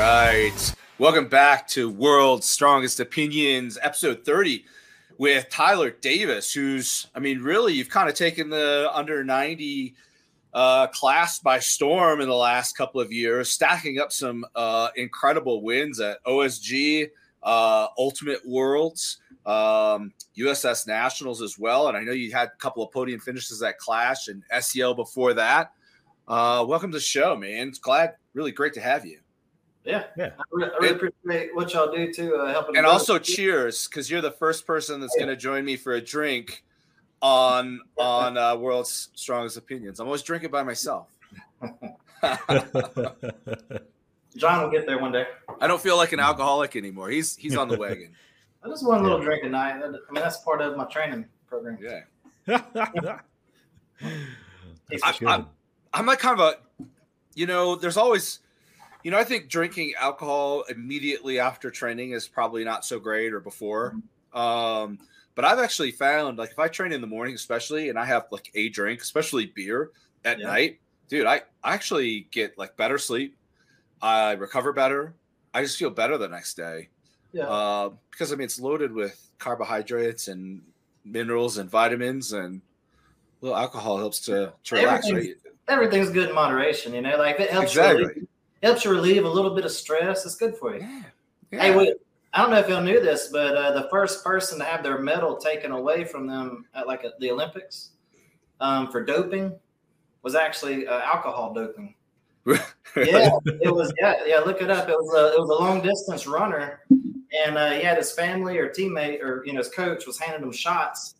right. Welcome back to World's Strongest Opinions, episode 30 with Tyler Davis, who's, I mean, really, you've kind of taken the under 90 uh, class by storm in the last couple of years, stacking up some uh, incredible wins at OSG, uh, Ultimate Worlds, um, USS Nationals as well. And I know you had a couple of podium finishes at Clash and SEL before that. Uh, welcome to the show, man. It's glad, really great to have you. Yeah, yeah. I really, I really appreciate what y'all do to uh, helping. And also, cheers, because you're the first person that's yeah. going to join me for a drink on on uh, World's Strongest Opinions. I'm always drinking by myself. John will get there one day. I don't feel like an alcoholic anymore. He's he's on the wagon. I just one little yeah. drink a night. I mean, that's part of my training program. Yeah. I, I'm, I'm like kind of a, you know, there's always you know, I think drinking alcohol immediately after training is probably not so great or before. Um, but I've actually found like if I train in the morning, especially, and I have like a drink, especially beer at yeah. night, dude, I, I actually get like better sleep. I recover better. I just feel better the next day. Yeah. Uh, because I mean, it's loaded with carbohydrates and minerals and vitamins, and a little alcohol helps to, to relax. Everything's, right? everything's good in moderation, you know. Like it helps exactly helps you relieve a little bit of stress. It's good for you. Yeah. yeah. Hey, I don't know if y'all knew this, but uh, the first person to have their medal taken away from them at like a, the Olympics um, for doping was actually uh, alcohol doping. yeah, it was. Yeah, yeah. Look it up. It was a it was a long distance runner, and uh, he had his family or teammate or you know his coach was handing him shots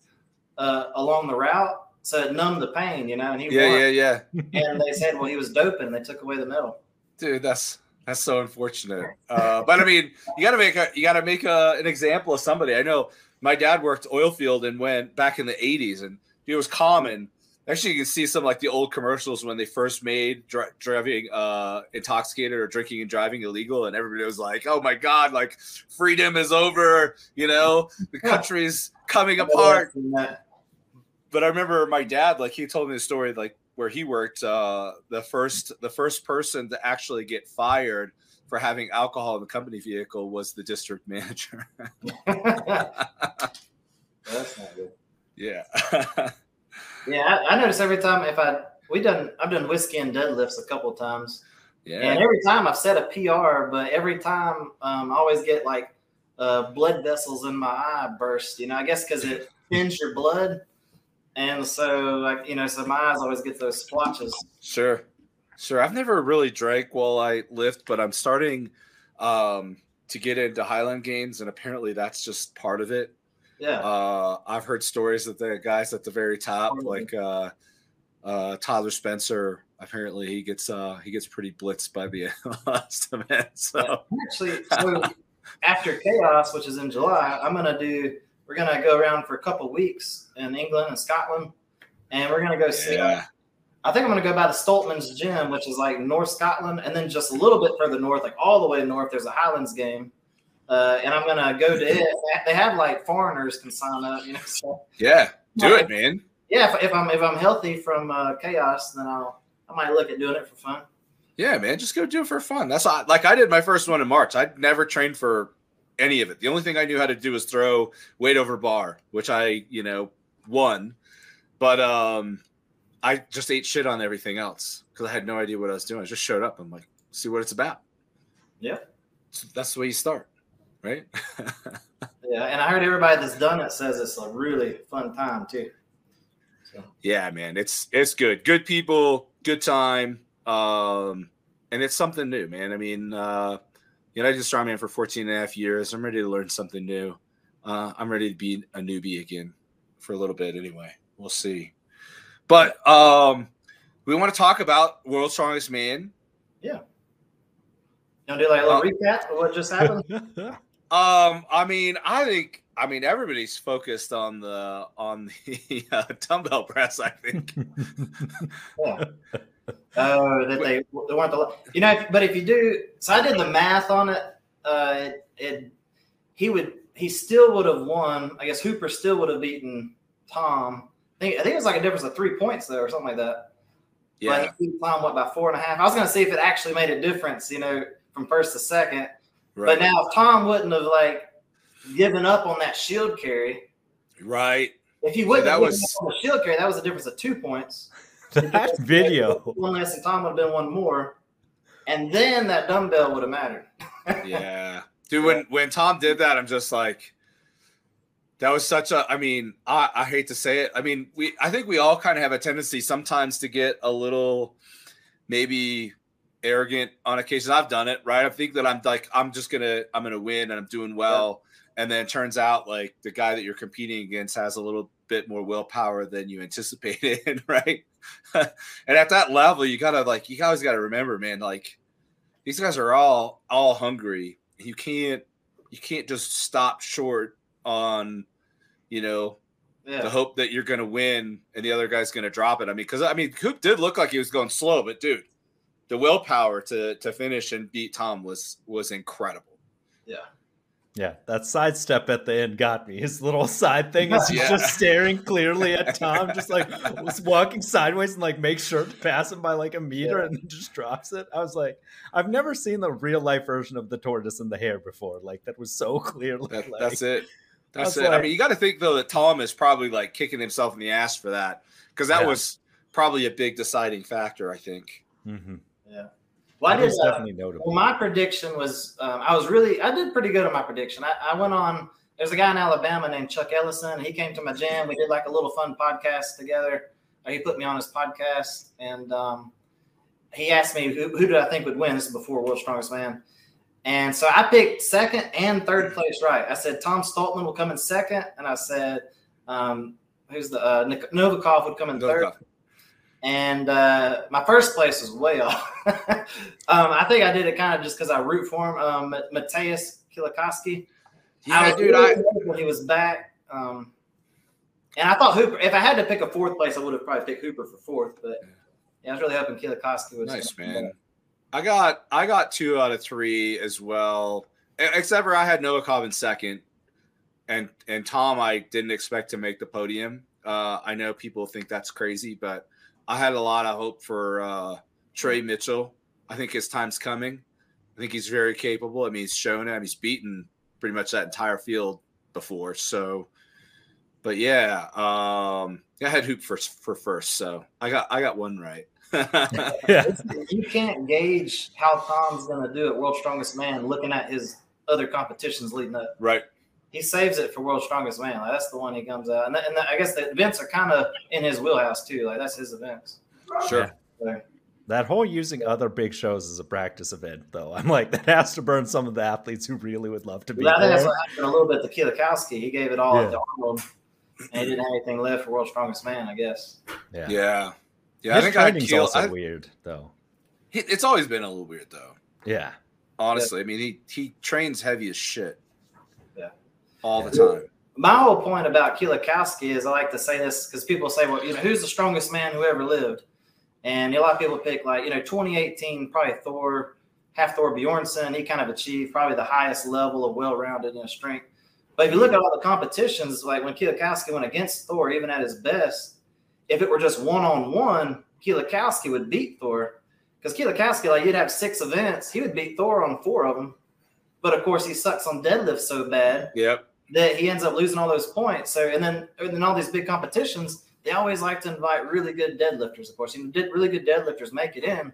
uh, along the route, so it numbed the pain. You know, and he yeah won. yeah yeah. and they said, well, he was doping. They took away the medal dude, that's that's so unfortunate. Uh, but I mean, you got to make a you got to make a, an example of somebody. I know my dad worked oil field and went back in the '80s, and it was common. Actually, you can see some like the old commercials when they first made dri- driving uh, intoxicated or drinking and driving illegal, and everybody was like, "Oh my god, like freedom is over," you know, the country's coming apart. But I remember my dad, like he told me the story, like where he worked, uh, the first the first person to actually get fired for having alcohol in the company vehicle was the district manager. That's not good. Yeah. yeah, I, I notice every time if I we done I've done whiskey and deadlifts a couple times. Yeah. And every time I've set a PR, but every time um, I always get like uh, blood vessels in my eye burst. You know, I guess because it thins your blood. And so, like you know, so my eyes always get those splotches. Sure, sure. I've never really drank while I lift, but I'm starting um, to get into Highland games, and apparently that's just part of it. Yeah. Uh, I've heard stories that the guys at the very top, like uh, uh, Tyler Spencer, apparently he gets uh, he gets pretty blitzed by the estimate. So yeah. actually, so after chaos, which is in July, I'm gonna do we're gonna go around for a couple weeks in England and Scotland, and we're gonna go see. I think I'm gonna go by the Stoltman's Gym, which is like North Scotland, and then just a little bit further north, like all the way north. There's a Highlands game, uh, and I'm gonna go to it. They have like foreigners can sign up, you know. So, yeah, do it, man. Yeah, if, if, I'm if I'm healthy from uh, chaos, then I'll I might look at doing it for fun. Yeah, man, just go do it for fun. That's like I did my first one in March. I'd never trained for any of it. The only thing I knew how to do was throw weight over bar, which I, you know, won. But um I just ate shit on everything else because I had no idea what I was doing. I just showed up. I'm like, see what it's about. Yeah. So that's the way you start, right? yeah, and I heard everybody that's done it says it's a really fun time too. So. Yeah, man, it's it's good. Good people, good time. Um and it's something new, man. I mean, uh you know, I did strongman for 14 and a half years. I'm ready to learn something new. Uh, I'm ready to be a newbie again for a little bit anyway. We'll see. But um, we want to talk about World's Strongest Man. Yeah. You want to do like a little uh, recap of what just happened? um, I mean, I think I mean everybody's focused on the on the uh, dumbbell press. I think. yeah. Oh, that they, they want the you know. But if you do, so I did the math on it. Uh, it, it he would he still would have won. I guess Hooper still would have beaten Tom. I think I think it was like a difference of three points though, or something like that. Yeah, but he Tom what by four and a half. I was going to see if it actually made a difference. You know, from first to second. Right. But now if Tom wouldn't have like given up on that shield carry, right? If he wouldn't yeah, have was... on the shield carry, that was a difference of two points. That video. One less than Tom would have been one more. And then that dumbbell would have mattered. yeah. Dude, when when Tom did that, I'm just like, that was such a. I mean, I, I hate to say it. I mean, we I think we all kind of have a tendency sometimes to get a little, maybe arrogant on occasion. I've done it, right? I think that I'm like I'm just gonna I'm gonna win and I'm doing well, yeah. and then it turns out like the guy that you're competing against has a little bit more willpower than you anticipated, right? and at that level, you gotta like you always gotta remember, man, like these guys are all all hungry. You can't you can't just stop short on you know yeah. the hope that you're going to win and the other guy's going to drop it. I mean, because I mean, Coop did look like he was going slow, but dude, the willpower to to finish and beat Tom was was incredible. Yeah. Yeah, that sidestep at the end got me. His little side thing is he's yeah. just staring clearly at Tom, just like was walking sideways and like make sure to pass him by like a meter yeah. and then just drops it. I was like, I've never seen the real life version of the tortoise and the hare before. Like that was so clearly. That, like, that's it. That's it. Like, I mean, you got to think though that Tom is probably like kicking himself in the ass for that because that yeah. was probably a big deciding factor. I think. Mm-hmm. Yeah. Well, that I did, uh, definitely notable. Well, my prediction was um, I was really I did pretty good on my prediction. I, I, went on. There's a guy in Alabama named Chuck Ellison. He came to my gym. We did like a little fun podcast together. He put me on his podcast, and um, he asked me who, who did I think would win. This is before World's Strongest Man, and so I picked second and third place right. I said Tom Stoltman will come in second, and I said um, who's the uh, Novikov would come in third and uh, my first place was way off. um, I think I did it kind of just because I root for him. Um, Mateusz Kieliszkowski. Yeah, I dude, I when he was back. Um, and I thought Hooper. If I had to pick a fourth place, I would have probably picked Hooper for fourth. But yeah, I was really hoping Kieliszkowski was nice, man. I got I got two out of three as well. Except for I had Novikov in second, and and Tom I didn't expect to make the podium. Uh, I know people think that's crazy, but I had a lot of hope for uh, Trey Mitchell. I think his time's coming. I think he's very capable. I mean, he's shown it. He's beaten pretty much that entire field before. So, but yeah, um, I had hoop for for first, so I got I got one right. yeah. You can't gauge how Tom's going to do it. World's Strongest Man, looking at his other competitions leading up. Right he saves it for World's Strongest Man. Like that's the one he comes out, and, and I guess the events are kind of in his wheelhouse too. Like that's his events. Sure. So, that whole using other big shows as a practice event, though, I'm like that has to burn some of the athletes who really would love to be. I think that's what happened a little bit to Kieliszkowski. He gave it all yeah. to Arnold, and he didn't have anything left for World's Strongest Man. I guess. Yeah. Yeah. Yeah. His I think training's I also I, weird though. It's always been a little weird though. Yeah. Honestly, yeah. I mean, he he trains heavy as shit all the time. My whole point about Kieliszkowski is I like to say this because people say, well, you know, who's the strongest man who ever lived? And a lot of people pick like, you know, 2018, probably Thor, Hafthor Bjornsson. He kind of achieved probably the highest level of well-rounded in strength. But if you look at all the competitions, like when Kieliszkowski went against Thor, even at his best, if it were just one-on-one, Kieliszkowski would beat Thor. Because Kieliszkowski, like you'd have six events, he would beat Thor on four of them. But of course, he sucks on deadlift so bad. Yep that he ends up losing all those points. So and then and then all these big competitions, they always like to invite really good deadlifters. Of course, you know, did really good deadlifters make it in,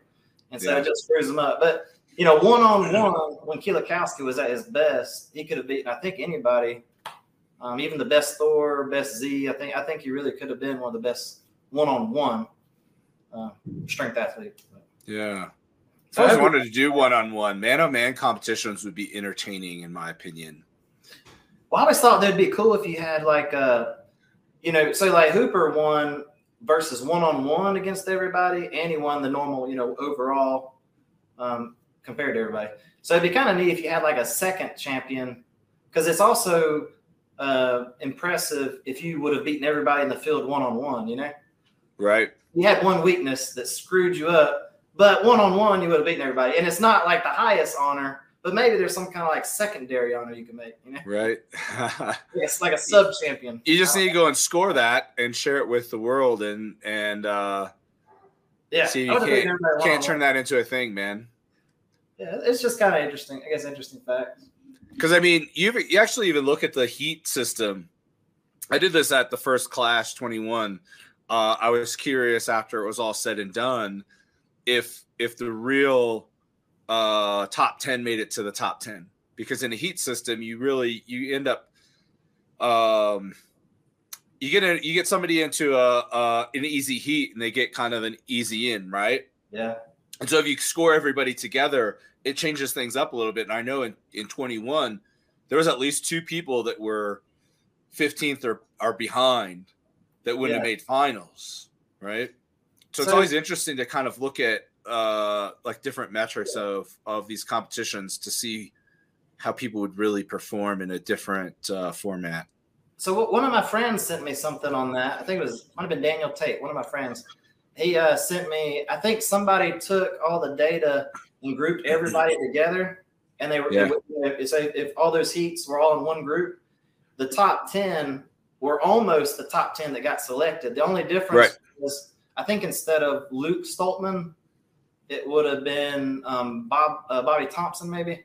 and so yeah. it just screws them up. But you know, one on one, when Kieliszkowski was at his best, he could have beaten I think anybody, um, even the best Thor, best Z. I think I think he really could have been one of the best one on one strength athlete. Yeah. I always wanted to do one on one. Man on man competitions would be entertaining, in my opinion. Well, I always thought that'd be cool if you had like a, uh, you know, say like Hooper won versus one on one against everybody, and he won the normal, you know, overall um, compared to everybody. So it'd be kind of neat if you had like a second champion, because it's also uh, impressive if you would have beaten everybody in the field one on one. You know, right? You had one weakness that screwed you up, but one on one you would have beaten everybody, and it's not like the highest honor but maybe there's some kind of like secondary honor you can make, you know? Right. it's like a sub champion. You just need to go and score that and share it with the world and and uh yeah, see you can't, can't turn that into a thing, man. Yeah, it's just kind of interesting. I guess interesting fact. Because I mean, you you actually even look at the heat system. I did this at the first Clash 21. Uh, I was curious after it was all said and done if if the real uh, top 10 made it to the top 10 because in a heat system you really you end up um you get a, you get somebody into a, a an easy heat and they get kind of an easy in right? Yeah. And so if you score everybody together it changes things up a little bit. And i know in in 21 there was at least two people that were 15th or are behind that wouldn't yeah. have made finals right? So, so it's always interesting to kind of look at uh like different metrics of of these competitions to see how people would really perform in a different uh, format. So one of my friends sent me something on that. I think it was might have been Daniel Tate, one of my friends. He uh, sent me. I think somebody took all the data and grouped everybody together, and they were. Yeah. If, if all those heats were all in one group, the top ten were almost the top ten that got selected. The only difference right. was, I think, instead of Luke Stoltman, it would have been um, Bob uh, Bobby Thompson, maybe.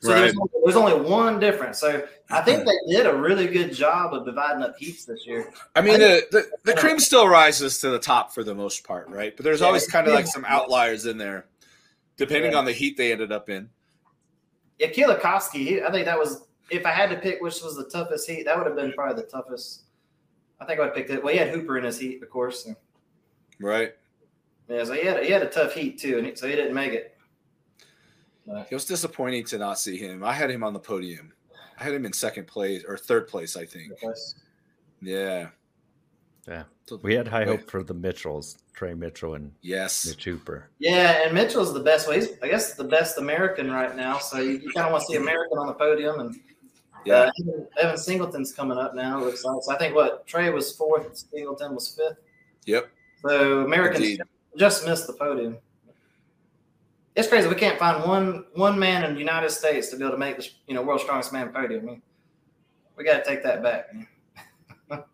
So right. there's, only, there's, only, one difference. So I think they did a really good job of dividing up heats this year. I mean, I the, the, the cream still rises to the top for the most part, right? But there's yeah, always kind of like some outliers in there, depending yeah. on the heat they ended up in. Yeah, Kieliszkowski, I think that was, if I had to pick which was the toughest heat, that would have been probably the toughest. I think I would pick it. Well, he had Hooper in his heat, of course. So. Right. Yeah, so he had, he had a tough heat too, and he, so he didn't make it. It was disappointing to not see him. I had him on the podium. I had him in second place or third place, I think. Yeah. Yeah. We had high hope for the Mitchells, Trey Mitchell and yes, Mitch Hooper. Yeah, and Mitchell's the best way. He's, I guess the best American right now. So you, you kind of want to see American on the podium, and yeah, uh, Evan, Evan Singleton's coming up now. Looks like so. I think what Trey was fourth, Singleton was fifth. Yep. So Americans just missed the podium it's crazy. We can't find one one man in the United States to be able to make the you know world's strongest man podium. I mean, we got to take that back.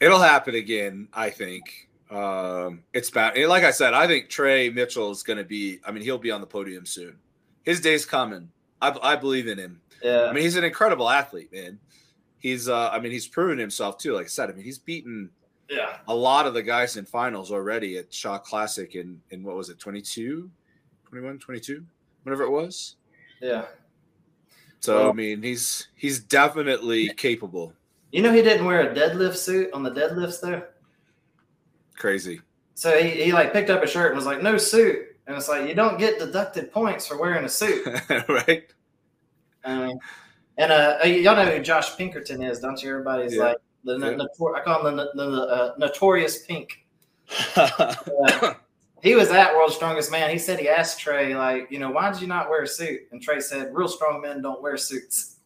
It'll happen again, I think. Um, it's bad. Like I said, I think Trey Mitchell is going to be. I mean, he'll be on the podium soon. His day's coming. I, I believe in him. Yeah. I mean, he's an incredible athlete, man. He's. uh I mean, he's proven himself too. Like I said, I mean, he's beaten. Yeah. A lot of the guys in finals already at Shaw Classic in in what was it, twenty two? 21, 22, whatever it was. Yeah. So well, I mean, he's he's definitely capable. You know, he didn't wear a deadlift suit on the deadlifts there. Crazy. So he, he like picked up a shirt and was like, "No suit," and it's like you don't get deducted points for wearing a suit, right? Um, and uh, uh, y'all know who Josh Pinkerton is, don't you? Everybody's yeah. like the, yeah. I call him the, the, the uh, notorious Pink. uh, he was at World's Strongest Man. He said he asked Trey, like, you know, why did you not wear a suit? And Trey said, real strong men don't wear suits.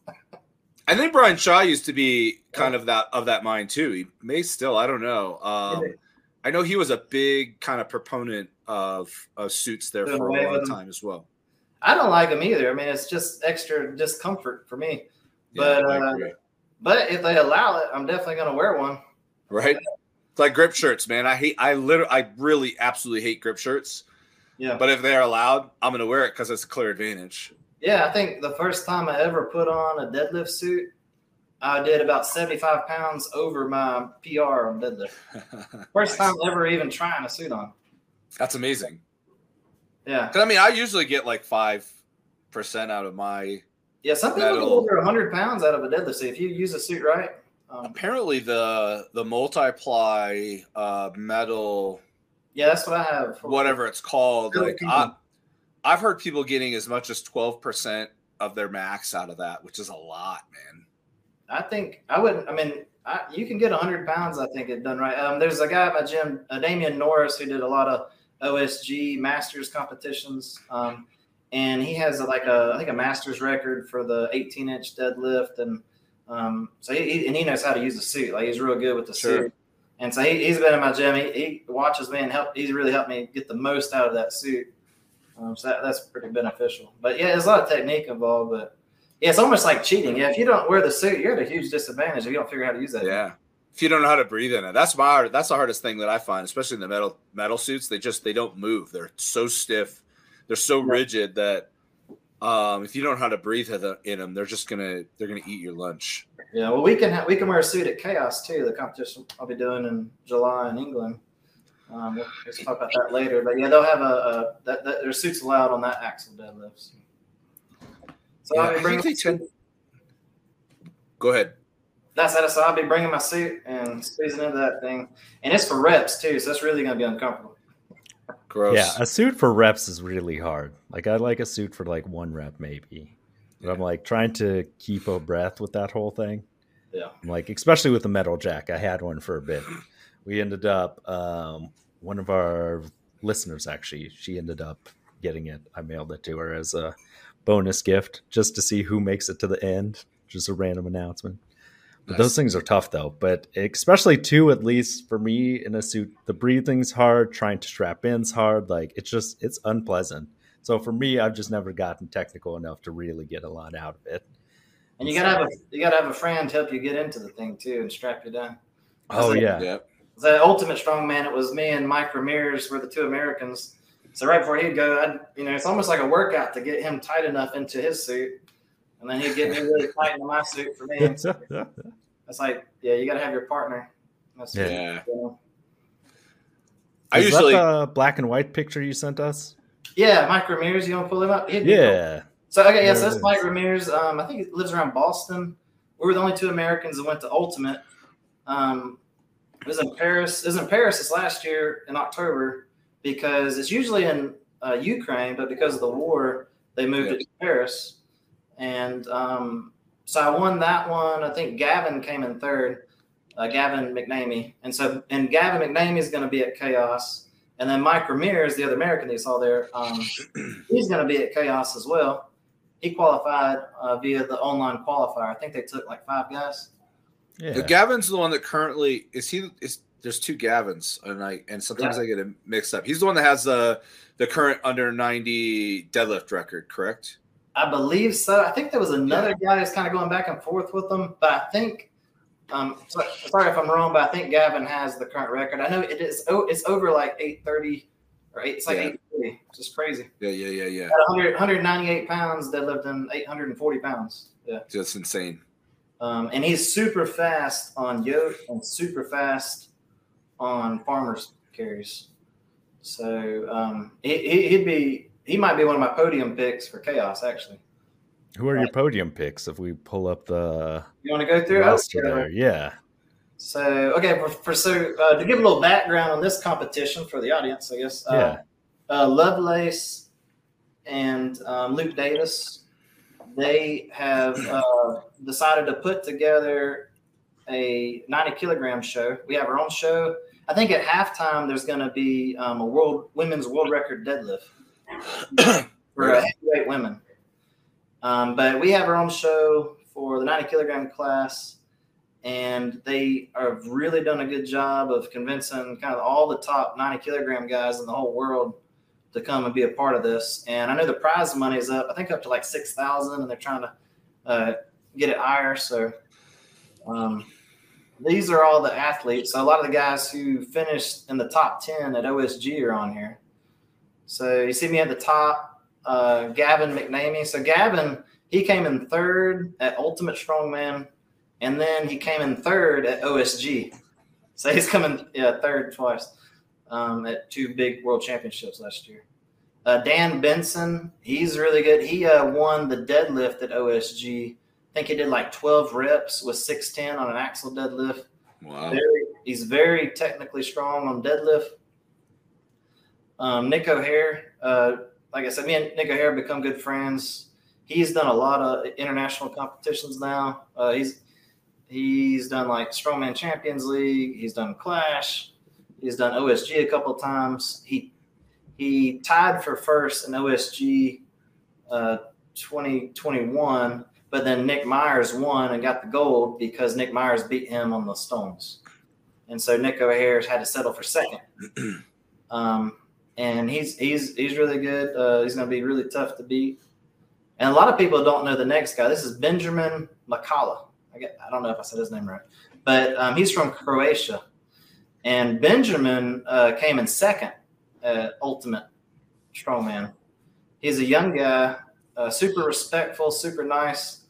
I think Brian Shaw used to be kind of that of that mind too. He may still, I don't know. Um, I know he was a big kind of proponent of, of suits there for a long time as well. I don't like them either. I mean, it's just extra discomfort for me. But yeah, uh, but if they allow it, I'm definitely going to wear one. Right. It's like grip shirts, man. I hate. I literally, I really, absolutely hate grip shirts. Yeah. But if they're allowed, I'm gonna wear it because it's a clear advantage. Yeah, I think the first time I ever put on a deadlift suit, I did about 75 pounds over my PR on deadlift. First nice. time ever even trying a suit on. That's amazing. Yeah. Because I mean, I usually get like five percent out of my. Yeah, some people get over 100 pounds out of a deadlift suit if you use a suit right. Um, Apparently, the the multiply uh, metal. Yeah, that's what I have. Whatever it's called, like I, I've heard people getting as much as twelve percent of their max out of that, which is a lot, man. I think I wouldn't. I mean, I, you can get hundred pounds. I think it done right. Um, there's a guy at my gym, uh, Damian Norris, who did a lot of OSG Masters competitions. Um, and he has a, like a I think a Masters record for the 18 inch deadlift and um, so he, he, and he knows how to use the suit. Like he's real good with the sure. suit. And so he, has been in my gym. He, he, watches me and help. He's really helped me get the most out of that suit. Um, so that, that's pretty beneficial. But yeah, there's a lot of technique involved. But yeah, it's almost like cheating. Yeah, if you don't wear the suit, you're at a huge disadvantage if you don't figure out how to use that. Yeah. If you don't know how to breathe in it, that's my that's the hardest thing that I find, especially in the metal metal suits. They just they don't move. They're so stiff. They're so rigid that um, if you don't know how to breathe in them, they're just gonna they're gonna eat your lunch. Yeah, well, we can ha- we can wear a suit at Chaos too. The competition I'll be doing in July in England. Um, we'll, we'll talk about that later. But yeah, they'll have a, a that, that their suits allowed on that axle deadlifts. So yeah, I'll be bringing. Tend- Go ahead. That's that. So I'll be bringing my suit and squeezing into that thing, and it's for reps too. So it's really gonna be uncomfortable. Gross. Yeah, a suit for reps is really hard. Like I like a suit for like one rep maybe. But yeah. I'm like trying to keep a breath with that whole thing. Yeah. I'm like especially with the metal jack. I had one for a bit. We ended up um, one of our listeners actually, she ended up getting it. I mailed it to her as a bonus gift just to see who makes it to the end. Just a random announcement. But nice. those things are tough though. But especially two, at least for me in a suit, the breathing's hard. Trying to strap in's hard. Like it's just it's unpleasant. So for me, I've just never gotten technical enough to really get a lot out of it. And you gotta have a you gotta have a friend help you get into the thing too and strap you down. Oh like, yeah. yeah. The ultimate strongman, it was me and Mike Ramirez were the two Americans. So right before he'd go, I'd, you know, it's almost like a workout to get him tight enough into his suit, and then he'd get me really tight in my suit for me. It's like, yeah, you got to have your partner. That's yeah. You know. I Is usually that the black and white picture you sent us. Yeah, Mike Ramirez. You want to pull him up? He'd yeah. So okay, yes, yeah, so that's Mike Ramirez. Um, I think he lives around Boston. We were the only two Americans that went to Ultimate. Um, it was in Paris. It was in Paris this last year in October because it's usually in uh, Ukraine, but because of the war, they moved it to Paris. And um, so I won that one. I think Gavin came in third, uh, Gavin McNamee. And so, and Gavin McNamee is going to be at Chaos. And then Mike Ramirez, the other American you saw there, um, he's going to be at Chaos as well. He qualified uh, via the online qualifier. I think they took like five guys. Yeah. The Gavin's the one that currently is he is there's two Gavins and I and sometimes yeah. I get it mixed up. He's the one that has the the current under 90 deadlift record, correct? I believe so. I think there was another guy who's kind of going back and forth with them, but I think, um, sorry if I'm wrong, but I think Gavin has the current record. I know it is. Oh, it's over like 830 or eight. It's like yeah. 830. It's just crazy. Yeah, yeah, yeah, yeah. 100, 198 pounds in 840 pounds. Yeah, just insane. Um, and he's super fast on yoke and super fast on farmers carries. So um, he, he'd be he might be one of my podium picks for chaos actually. Who are your podium picks? If we pull up the you want to go through roster there, yeah. So okay, for, for so uh, to give a little background on this competition for the audience, I guess. Uh, yeah. Uh, Lovelace and um, Luke Davis, they have uh, decided to put together a 90 kilogram show. We have our own show. I think at halftime there's going to be um, a world women's world record deadlift for heavyweight women. Um, but we have our own show for the 90 kilogram class, and they have really done a good job of convincing kind of all the top 90 kilogram guys in the whole world to come and be a part of this. And I know the prize money is up, I think up to like 6,000, and they're trying to uh, get it higher. So um, these are all the athletes. So a lot of the guys who finished in the top 10 at OSG are on here. So you see me at the top, uh, Gavin McNamee. So Gavin, he came in third at Ultimate Strongman, and then he came in third at OSG. So he's coming yeah, third twice um, at two big world championships last year. Uh, Dan Benson, he's really good. He uh, won the deadlift at OSG. I think he did like 12 reps with 610 on an axle deadlift. Wow. Very, he's very technically strong on deadlift. Um, Nick O'Hare, uh, like I said, me and Nick O'Hare become good friends. He's done a lot of international competitions now. Uh, he's he's done like Strongman Champions League. He's done Clash. He's done OSG a couple times. He he tied for first in OSG uh, 2021, but then Nick Myers won and got the gold because Nick Myers beat him on the stones, and so Nick O'Hare had to settle for second. Um, and he's he's he's really good. Uh, he's going to be really tough to beat. And a lot of people don't know the next guy. This is Benjamin Makala. I get, I don't know if I said his name right, but um, he's from Croatia. And Benjamin uh, came in second at Ultimate Strongman. He's a young guy. uh, super respectful, super nice,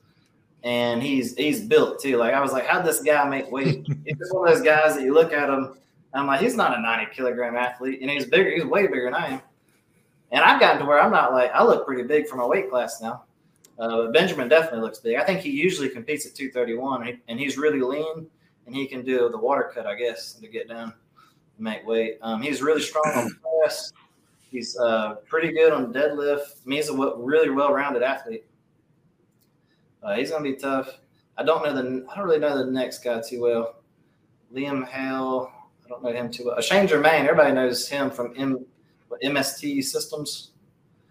and he's he's built too. Like I was like, how'd this guy make weight? he's just one of those guys that you look at him. I'm like, he's not a 90 kilogram athlete, and he's bigger. He's way bigger than I am. And I've gotten to where I'm not like I look pretty big for my weight class now. Uh, but Benjamin definitely looks big. I think he usually competes at 231, and he's really lean, and he can do the water cut, I guess, to get down and make weight. Um, he's really strong on press. He's uh, pretty good on deadlift. I mean, he's a really well-rounded athlete. Uh, he's gonna be tough. I don't know the. I don't really know the next guy too well. Liam Hale. I don't know him too well. Shane Germain. Everybody knows him from M, MST Systems.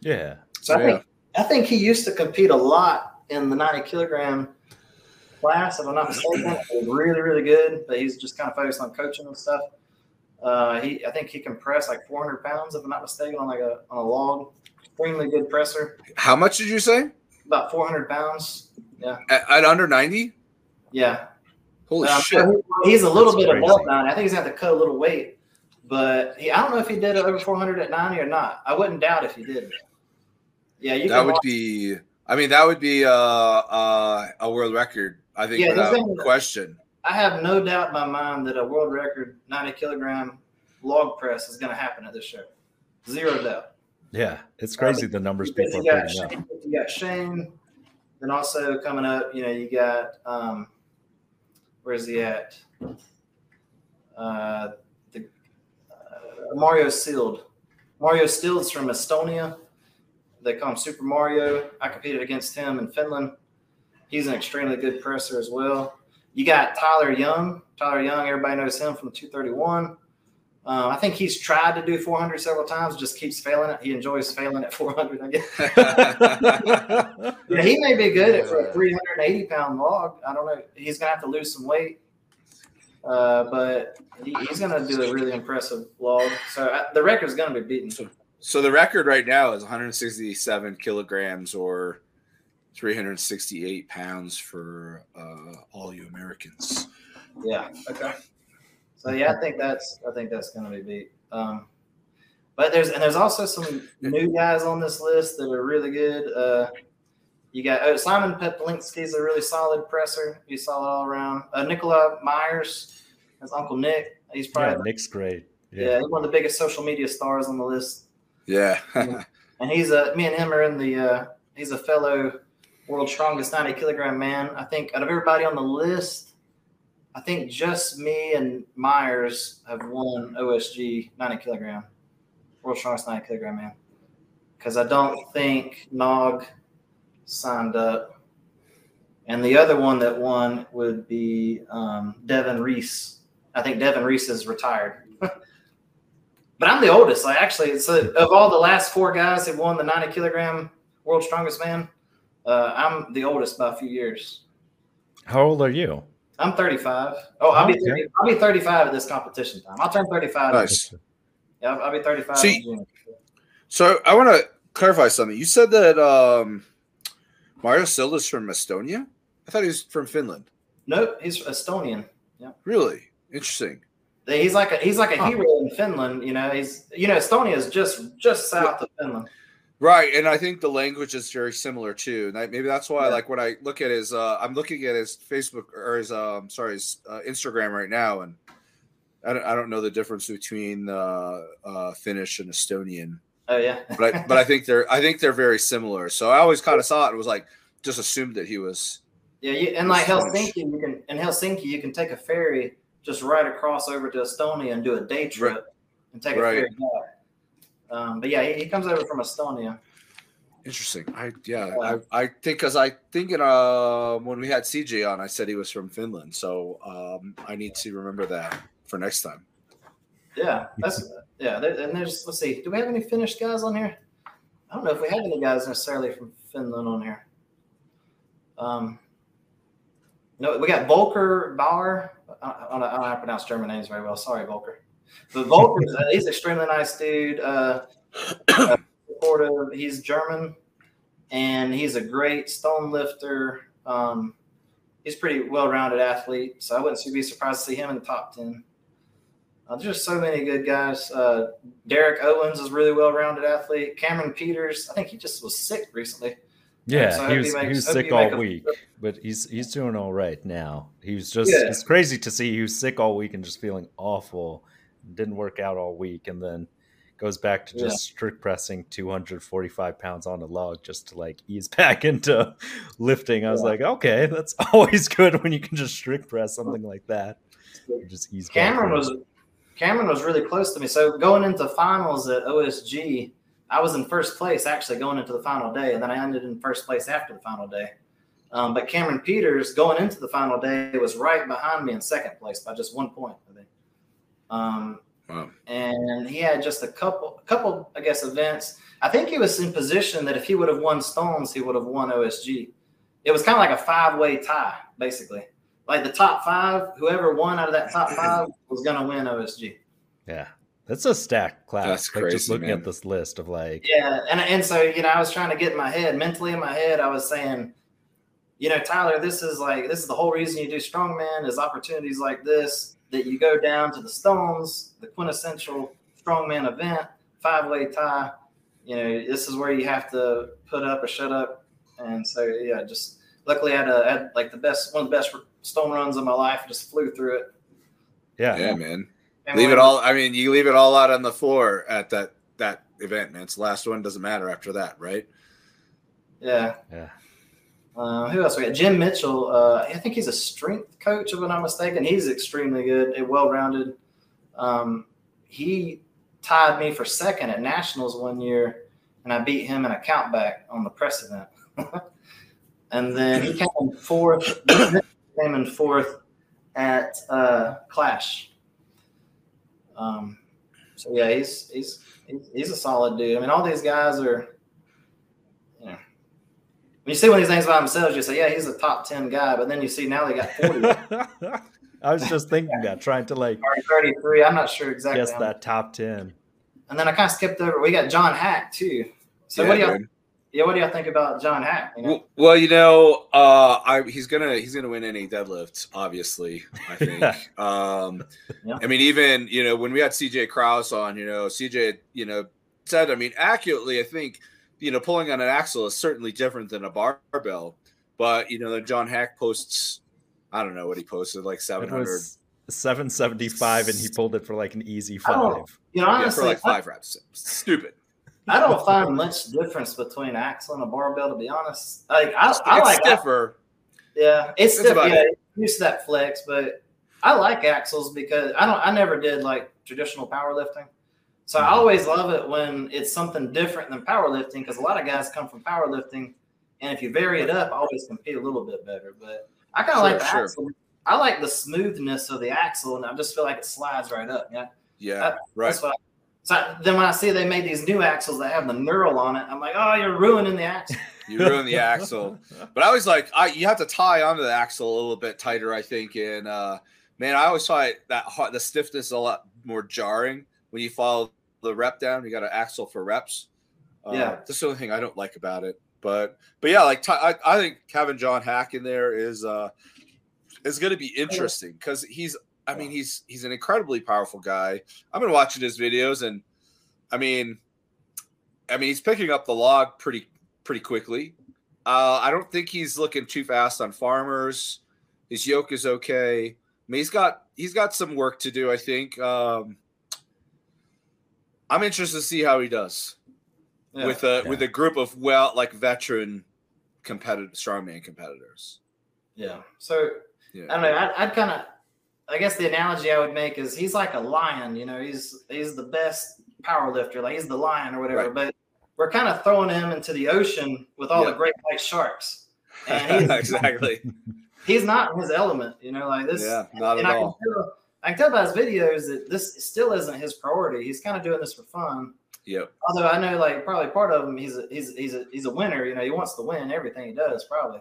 Yeah. So I think I think he used to compete a lot in the 90 kilogram class, if I'm not mistaken. really, really good, but he's just kind of focused on coaching and stuff. Uh, he, I think he can press like 400 pounds, if I'm not mistaken, on like a on a log. Extremely good presser. How much did you say? About 400 pounds. Yeah. At, at under 90? Yeah. Holy um, shit! He's a little That's bit crazy. above 90. I think he's going to cut a little weight, but he, I don't know if he did it over 400 at 90 or not. I wouldn't doubt if he did. Yeah, you that would watch. be. I mean, that would be uh, uh, a world record. I think yeah, without question. I have no doubt in my mind that a world record 90 kilogram log press is going to happen at this show. Zero doubt. Yeah, it's crazy the numbers people are putting up. You got Shane, then also coming up, you know, you got um, where's he at? Uh, the uh, Mario Sealed. Mario Sealed's from Estonia. They call him Super Mario. I competed against him in Finland. He's an extremely good presser as well. You got Tyler Young. Tyler Young, everybody knows him from the 231. Uh, I think he's tried to do 400 several times, just keeps failing it. He enjoys failing at 400, I guess. yeah, he may be good at for a 380 pound log. I don't know. He's going to have to lose some weight, uh, but he, he's going to do a really impressive log. So I, uh, the record is going to be beaten. So the record right now is 167 kilograms or 368 pounds for uh, all you Americans. Yeah. Okay. So yeah, I think that's I think that's going to be beat. Um, but there's and there's also some new guys on this list that are really good. Uh, you got oh, Simon Peplinsky is a really solid presser. He's solid all around. Uh, Nicola Myers, his uncle Nick. He's probably yeah, Nick's great. Yeah. yeah, he's one of the biggest social media stars on the list. Yeah. and he's a me and him are in the uh, he's a fellow world's strongest 90 kilogram man. I think out of everybody on the list, I think just me and Myers have won OSG 90 kilogram, world's strongest 90 kilogram man. Because I don't think Nog signed up. And the other one that won would be um, Devin Reese. I think Devin Reese is retired. But I'm the oldest. I actually, so of all the last four guys that won the 90 kilogram world strongest man, uh, I'm the oldest by a few years. How old are you? I'm 35. Oh, I'll be 30, I'll be 35 at this competition time. I'll turn 35. Nice. Yeah, I'll, I'll be 35. See, so I want to clarify something. You said that um, Mario Silva's from Estonia. I thought he was from Finland. Nope, he's Estonian. Yeah. Really interesting. He's like a he's like a hero in Finland. You know, he's you know Estonia is just just south of Finland. Right, and I think the language is very similar too. maybe that's why, yeah. like, when I look at his, uh, I'm looking at his Facebook or his, um, sorry, his uh, Instagram right now, and I don't, I don't know the difference between uh, uh, Finnish and Estonian. Oh yeah, but I, but I think they're, I think they're very similar. So I always kind of saw it and was like, just assumed that he was. Yeah, you, and like Helsinki, you can in Helsinki, you can take a ferry just right across over to Estonia and do a day trip right. and take a right. ferry back. Um, but yeah, he, he, comes over from Estonia. Interesting. I yeah, I, I think because I think in uh when we had CJ on, I said he was from Finland, so um, I need to remember that for next time. Yeah, that's yeah. There, and there's let's see, do we have any Finnish guys on here? I don't know if we have any guys necessarily from Finland on here. Um, no, we got Volker Bauer. I don't, know how to pronounce German names very well. Sorry, Volker. But Volker, uh, he's an extremely nice dude. Uh, uh, supportive. He's German, and he's a great stone lifter. Um, he's pretty well-rounded athlete, so I wouldn't be surprised to see him in the top ten. Uh, there's just so many good guys. Uh, Derek Owens is really well-rounded athlete. Cameron Peters, I think he just was sick recently. Yeah, so he was, he, makes, he was sick all week, a, but he's he's doing all right now. He was just yeah. it's crazy to see he was sick all week and just feeling awful. Didn't work out all week, and then goes back to just yeah. strict pressing 245 pounds on a log just to like ease back into lifting. I was yeah. like, okay, that's always good when you can just strict press something like that. You just ease Cameron was Cameron was really close to me. So going into finals at OSG, I was in first place actually going into the final day, and then I ended in first place after the final day. Um, but Cameron Peters going into the final day was right behind me in second place by just one point. I think. Um, Wow. And he had just a couple, couple, I guess, events. I think he was in position that if he would have won Stones, he would have won OSG. It was kind of like a five-way tie, basically. Like the top five, whoever won out of that top five was going to win OSG. Yeah, that's a stacked class. That's like crazy, just looking man. at this list of like. Yeah, and and so you know, I was trying to get in my head mentally in my head. I was saying, you know, Tyler, this is like this is the whole reason you do strongman is opportunities like this that you go down to the Stones, the quintessential strongman event, five way tie. You know, this is where you have to put up or shut up. And so, yeah, just luckily I had, a, had like the best, one of the best stone runs of my life. Just flew through it. Yeah, yeah, man. And leave it all. I mean, you leave it all out on the floor at that that event, man. It's the last one. Doesn't matter after that, right? Yeah. Yeah. Uh, who else we got? Jim Mitchell. Uh, I think he's a strength coach, if I'm not mistaken. He's extremely good, a well-rounded. Um, he tied me for second at nationals one year, and I beat him in a count back on the press event. and then he came in fourth. came in fourth at uh, Clash. Um, so yeah, he's he's he's a solid dude. I mean, all these guys are you see one of these things by themselves, you say, yeah, he's a top 10 guy. But then you see now they got 40. I was just thinking that, trying to like 33. I'm not sure exactly. Guess that top 10. And then I kind of skipped over. We got John Haack too. So yeah, what do y'all? Yeah, what do y'all think about John Haack? You know? Well, you know, uh, I, he's gonna he's gonna win any deadlift, obviously. I think. um, yeah. I mean, even you know when we had CJ Kraus on, you know, CJ, you know, said, I mean, accurately, I think you know, pulling on an axle is certainly different than a barbell. But you know, John Haack posts, I don't know what he posted, like seven hundred. 775 and he pulled it for like an easy five. you know, honestly, yeah, for like five I, reps. Stupid. I don't find much difference between axle and a barbell, to be honest. Like I, I it's like stiffer. Yeah, it's stiff. Yeah, used to that flex, but I like axles because I don't. I never did like traditional powerlifting. So I always love it when it's something different than powerlifting because a lot of guys come from powerlifting, and if you vary it up, I always compete a little bit better. But I kind of sure, like the sure. axle. I like the smoothness of the axle, and I just feel like it slides right up. Yeah, yeah, I, right. I, so then when I see they made these new axles that have the knurl on it, I'm like, oh, you're ruining the axle. you ruin the axle. But I always like, I you have to tie onto the axle a little bit tighter, I think. And uh, man, I always find that the stiffness a lot more jarring when you follow the rep down. You got an axle for reps. Uh, yeah, that's the only thing I don't like about it. But but yeah, like I, I think having John Haack in there is uh is going to be interesting because he's I mean he's he's an incredibly powerful guy. I've been watching his videos and I mean I mean he's picking up the log pretty pretty quickly. Uh, I don't think he's looking too fast on farmers. His yoke is okay. I mean, he's got he's got some work to do. I think. Um, I'm interested to see how he does yeah, with a yeah. with a group of well like veteran competitive strongman competitors. Yeah. So yeah. I don't know. I'd, I'd kind of, I guess the analogy I would make is he's like a lion. You know, he's he's the best power lifter. Like he's the lion or whatever. Right. But we're kind of throwing him into the ocean with all the great white sharks. And he's, exactly. He's not in his element. You know, like this. Yeah, not at all. I can tell by his videos that this still isn't his priority. He's kind of doing this for fun. Yep. Although I know, like, probably part of him, he's a, he's he's a, he's a winner. You know, he wants to win everything he does, probably.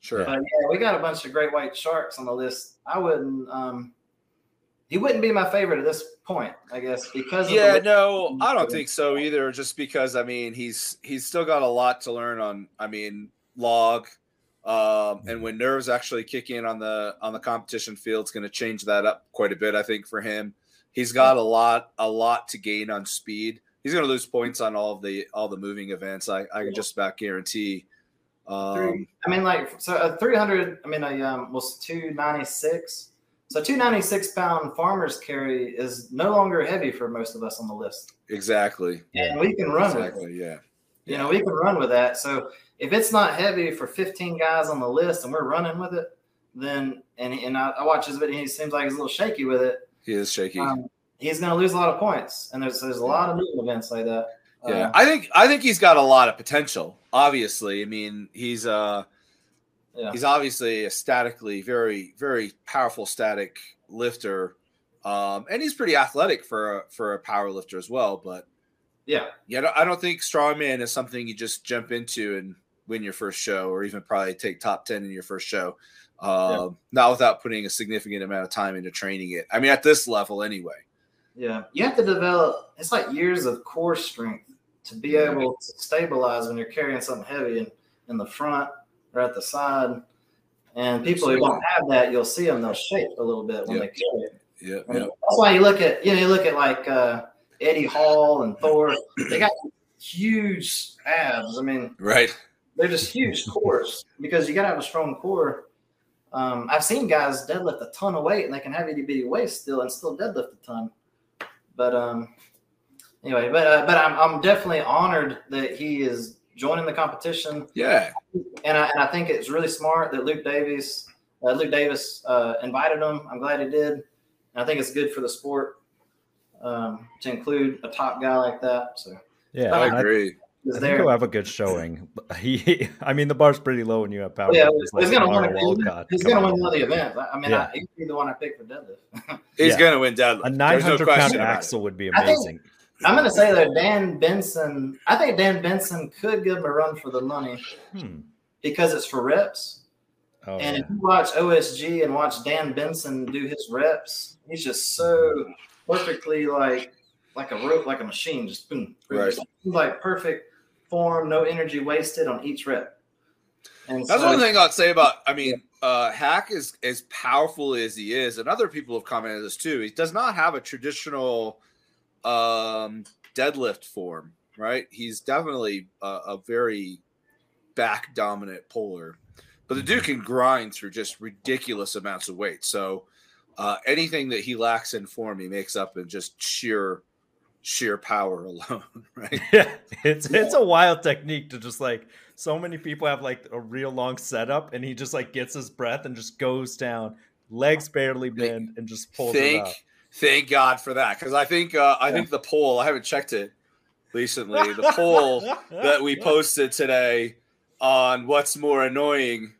Sure. But yeah, we got a bunch of great white sharks on the list. I wouldn't. um He wouldn't be my favorite at this point, I guess, because. Yeah, no, I don't think so either. Just because I mean, he's he's still got a lot to learn on. I mean, log um, and when nerves actually kick in on the on the competition field, it's going to change that up quite a bit. I think for him, he's got a lot a lot to gain on speed. He's going to lose points on all of the all the moving events. I, I can just about guarantee. Um, I mean, like so a 300. I mean, a um, was 296. So 296 pound farmers carry is no longer heavy for most of us on the list. Exactly. And we can run exactly, it. Yeah. You know, we can run with that. So if it's not heavy for 15 guys on the list and we're running with it, then and and I, I watch his video, he seems like he's a little shaky with it. He is shaky. Um, he's going to lose a lot of points, and there's there's a lot of new events like that. Yeah, Uh, I think I think he's got a lot of potential. Obviously, I mean he's uh yeah. he's obviously a statically very very powerful static lifter, um, and he's pretty athletic for a, for a power lifter as well. But yeah, yeah, I don't- think strongman is something you just jump into and win your first show, or even probably take top ten in your first show. Um, Not without putting a significant amount of time into training it. I mean, at this level, anyway. yeah. You have to develop. It's like years of core strength to be able to stabilize when you're carrying something heavy in, in the front or at the side. And people who don't have that, you'll see them. They'll shake a little bit when Yeah. they carry it. Yeah, yeah. That's why you look at you know you look at like uh, Eddie Hall and Thor. They got huge abs. I mean, right. they're just huge cores because you got to have a strong core. Um, I've seen guys deadlift a ton of weight and they can have itty bitty waist still and still deadlift a ton. But um, anyway, but uh, but I'm I'm definitely honored that he is joining the competition, Yeah, and I and I think it's really smart that Luke Davies, uh, Luke Davis, uh, invited him. I'm glad he did. And I think it's good for the sport um, to include a top guy like that. So Yeah, I and I, agree. he's I think there. he'll have a good showing. He, I mean, the bar's pretty low when you have power. Yeah, lifters he's like gonna win. Lamar A, Walcott he's gonna win in. another event. I mean, Yeah. I, he'd be the one I picked for deadlift. He's Yeah. gonna win deadlift. A There's 900 no pound question about it. axle would be I think- amazing. I'm gonna say that Dan Benson. I think Dan Benson could give him a run for the money Hmm. because it's for reps. Oh, and yeah. if you watch OSG and watch Dan Benson do his reps, he's just so perfectly like like a rope, like a machine, just boom, Right. just like perfect form, no energy wasted on each rep. And That's so, one thing I'd say about. I mean, uh, Haack is as powerful as he is, and other people have commented this too. He does not have a traditional um, deadlift form, right? He's definitely a, a very back dominant puller, but the dude can grind through just ridiculous amounts of weight. So uh, anything that he lacks in form, he makes up in just sheer sheer power alone, right? Yeah, it's it's a wild technique to just like so many people have like a real long setup, and he just like gets his breath and just goes down, legs barely bend, and just pulls it thank up. thank God for that because I think uh, I think the poll I haven't checked it recently. The poll that we posted today on what's more annoying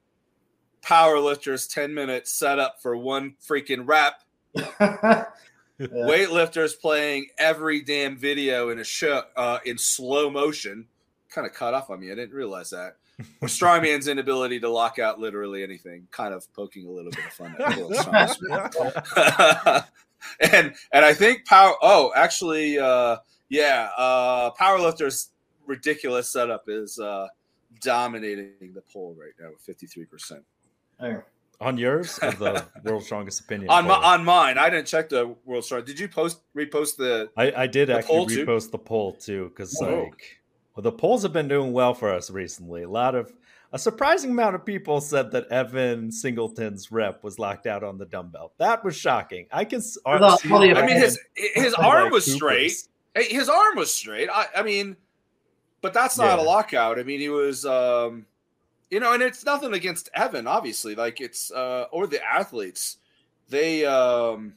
powerlifters 10 minute setup for one freaking rep Yeah. weightlifters playing every damn video in a show uh, in slow motion kind of cut off on me i didn't realize that or strongman's inability to lock out literally anything kind of poking a little bit of fun at and and I think power. Oh, actually, uh, yeah, uh, powerlifters ridiculous setup is uh, dominating the poll right now with fifty three percent. There. on yours or the world's strongest opinion On my on mine, I didn't check the world's star. Did you post repost the? I, I did The actually poll too? repost the poll too because Oh. like well, the polls have been doing well for us recently. A lot of a surprising amount of people said that Evan Singleton's rep was locked out on the dumbbell. That was shocking. I can. s- see all I mean, his in, his like, arm was Cooper's. straight. His arm was straight. I, I mean, but that's not a lockout. I mean, he was, um, you know, and it's nothing against Evan, obviously. Like it's uh, or the athletes. They, um,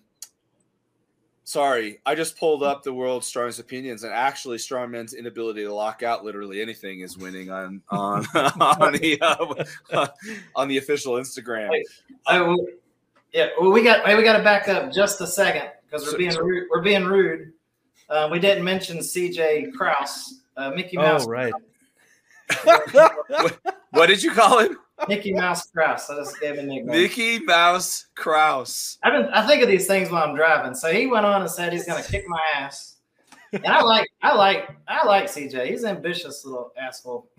sorry, I just pulled up the world's strongest opinions, and actually, strongman's inability to lock out literally anything is winning on on on the uh, on the official Instagram. Wait. I, yeah, well, we got we got to back up just a second because we're So- being so- rude. We're being rude. Uh, we didn't mention CJ Kraus, uh, Mickey Oh Mouse, right. What did you call him? Mickey Mouse Kraus. I just gave him a nickname. Mickey Mouse Kraus. I've been, I think of these things while I'm driving. So he went on and said he's going to kick my ass, and I like I like I like CJ. He's an ambitious little asshole.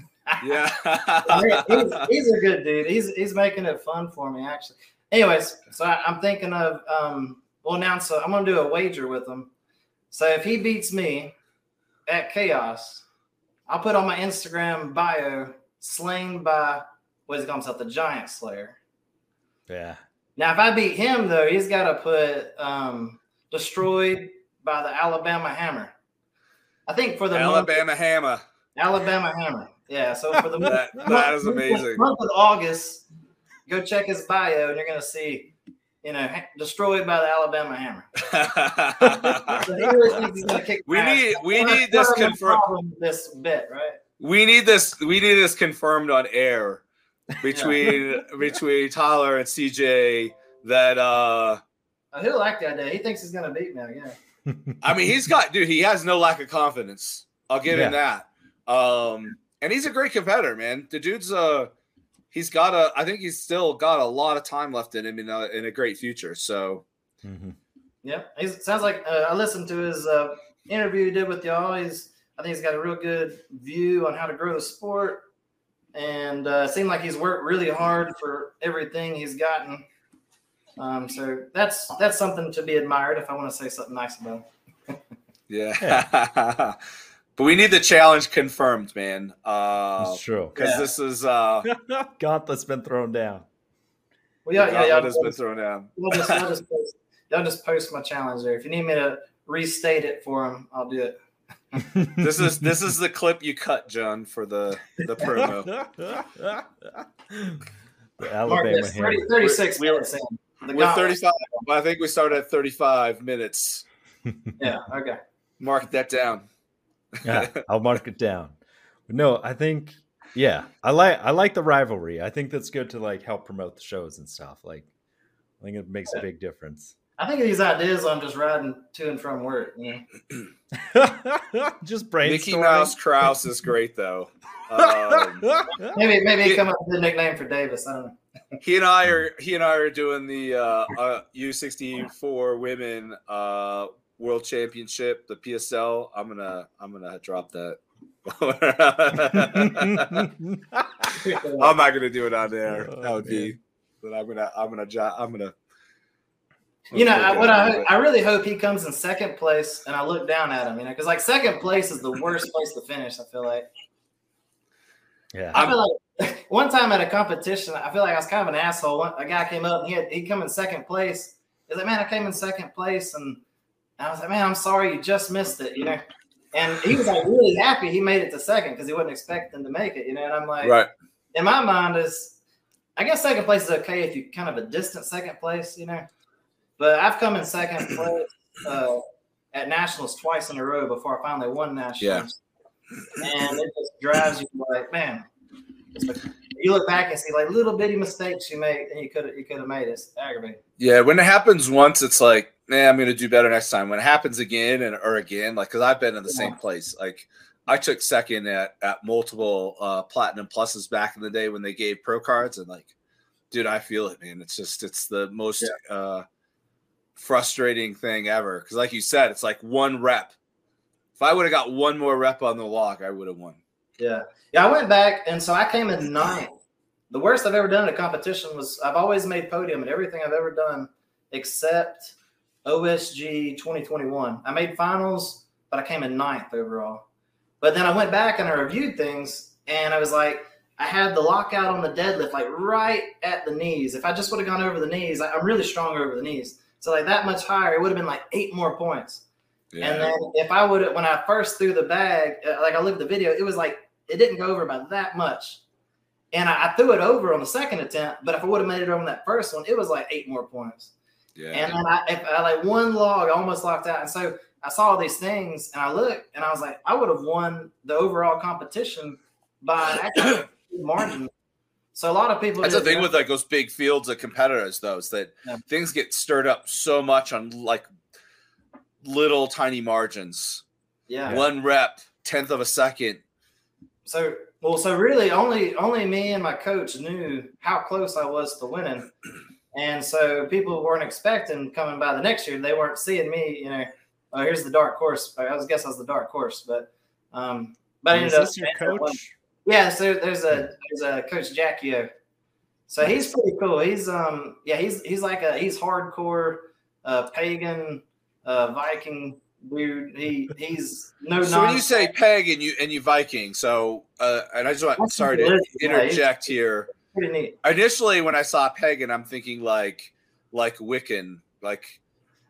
Yeah. he's, he's a good dude. He's he's making it fun for me actually. Anyways, so I, I'm thinking of um. Well, now so I'm gonna do a wager with him. So if he beats me at Chaos, I'll put on my Instagram bio slain by what is does he call himself? The Giant Slayer. Yeah. Now, if I beat him though, he's got to put um, destroyed by the Alabama Hammer. I think for the Alabama month, Hammer. Alabama Hammer. Yeah. So for the that, that is amazing. Month of August, go check his bio, and you're gonna see, you know, destroyed by the Alabama Hammer. we need we need this confirmed. This bit, right? We need this. We need this confirmed on air between yeah. between Tyler and CJ that uh oh, he'll like that day. He thinks he's gonna beat me again. I mean, he's got dude. He has no lack of confidence. I'll give yeah. him that. Um, and he's a great competitor, man. The dude's uh, he's got a. I think he's still got a lot of time left in him in a, in a great future. So, mm-hmm. yeah, he sounds like uh, I listened to his uh, interview he did with y'all. He's I think he's got a real good view on how to grow the sport, and uh, seemed like he's worked really hard for everything he's gotten. Um, so that's that's something to be admired. If I want to say something nice about him. yeah. but we need the challenge confirmed, man. Uh, that's true. Because yeah. this is uh, gauntlet's been thrown down. Well, yeah, yeah, yeah. has been thrown down. We'll just, we'll just post, y'all just post my challenge there. If you need me to restate it for him, I'll do it this is this is the clip you cut, John, for the the promo. the Alabama Mark, 30, 36 we, minutes we we're 35. I think we started at 35 minutes. yeah, okay. Mark that down. Yeah, I'll mark it down. No, I think yeah, I like I like the rivalry. I think that's good to like help promote the shows and stuff. Like I think it makes yeah. a big difference. I think these ideas I'm just riding to and from work. Yeah. just brainstorming. Mickey Mouse Kraus is great though. Um, maybe maybe he, come up with a nickname for Davis. I don't know. he and I are he and I are doing the uh, uh, U64 Women uh, World Championship, the PSL. I'm gonna I'm gonna drop that. I'm not gonna do it on there. Oh, that would be. But I'm gonna I'm gonna I'm gonna you know, I, what I I really hope he comes in second place, and I look down at him, you know, because like second place is the worst place to finish. I feel like. Yeah. I feel like one time at a competition, I feel like I was kind of an asshole. One, a guy came up, and he had he come in second place. He's like, "Man, I came in second place," and I was like, "Man, I'm sorry, you just missed it," you know. And he was like really happy he made it to second because he wasn't expecting to make it, you know. And I'm like, right. In my mind, is I guess second place is okay if you kind of a distant second place, you know. But I've come in second place uh, at nationals twice in a row before I finally won nationals. Yeah. And it just drives you like, man. Like, you look back and see like little bitty mistakes you made, and you could you could have made. It's aggravating. Yeah, when it happens once, it's like, man, I'm gonna do better next time. When it happens again and or again, like, because I've been in the yeah. same place. Like, I took second at at multiple uh, platinum pluses back in the day when they gave pro cards, and like, dude, I feel it, man. It's just it's the most. Yeah. Uh, frustrating thing ever. Because, like you said, it's like one rep. If I would have got one more rep on the log, I would have won. Yeah. Yeah. I went back, and so I came in ninth. The worst I've ever done in a competition was I've always made podium in everything I've ever done except OSG 2021. I made finals, but I came in ninth overall. But then I went back and I reviewed things, and I was like, I had the lockout on the deadlift, like right at the knees. If I just would have gone over the knees, I'm really strong over the knees. So like that much higher, it would have been like eight more points. Yeah. And then if I would have, when I first threw the bag, uh, like I looked at the video, it was like it didn't go over by that much. And I, I threw it over on the second attempt, but if I would have made it over on that first one, it was like eight more points. Yeah. And then I, if I like one log, I almost locked out. And so I saw all these things, and I looked, and I was like, I would have won the overall competition by actually margin so a lot of people. That's the thing with like those big fields of competitors, though, is that yeah. things get stirred up so much on like little tiny margins. Yeah. One rep, tenth of a second. So well, so really, only only me and my coach knew how close I was to winning, and so people weren't expecting coming by the next year. They weren't seeing me. You know, oh, here's the dark horse. I was guess I was the dark horse, but um, but is this your coach? Yeah, so there's a there's a coach Jackio. So he's pretty cool. He's um yeah he's he's like a he's hardcore uh, pagan uh, Viking dude. He he's no. So when you say peg and you and you Viking, so uh, and I just want sorry to interject here. Pretty neat. Initially, when I saw pagan, I'm thinking like like Wiccan, like.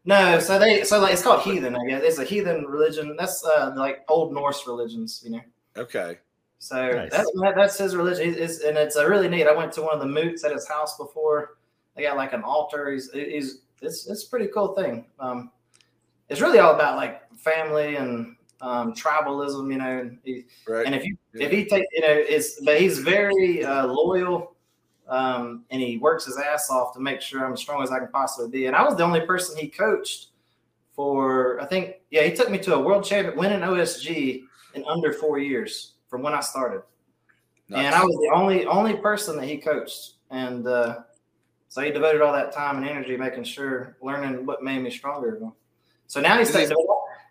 No, so they so like it's called heathen. I guess it's a heathen religion. That's uh, like old Norse religions, you know. Okay. So nice. that's that's his religion, it's, and it's a really neat. I went to one of the moots at his house before. They got like an altar. He's he's it's it's a pretty cool thing. Um, it's really all about like family and um, tribalism, you know. And, he, right. and if you yeah. if he take you know, it's but he's very uh, loyal, um, and he works his ass off to make sure I'm as strong as I can possibly be. And I was the only person he coached for I think yeah he took me to a world champion winning OSG in under four years from when I started, nice. and I was the only only person that he coached, and uh, so he devoted all that time and energy making sure learning what made me stronger. So now he's saying,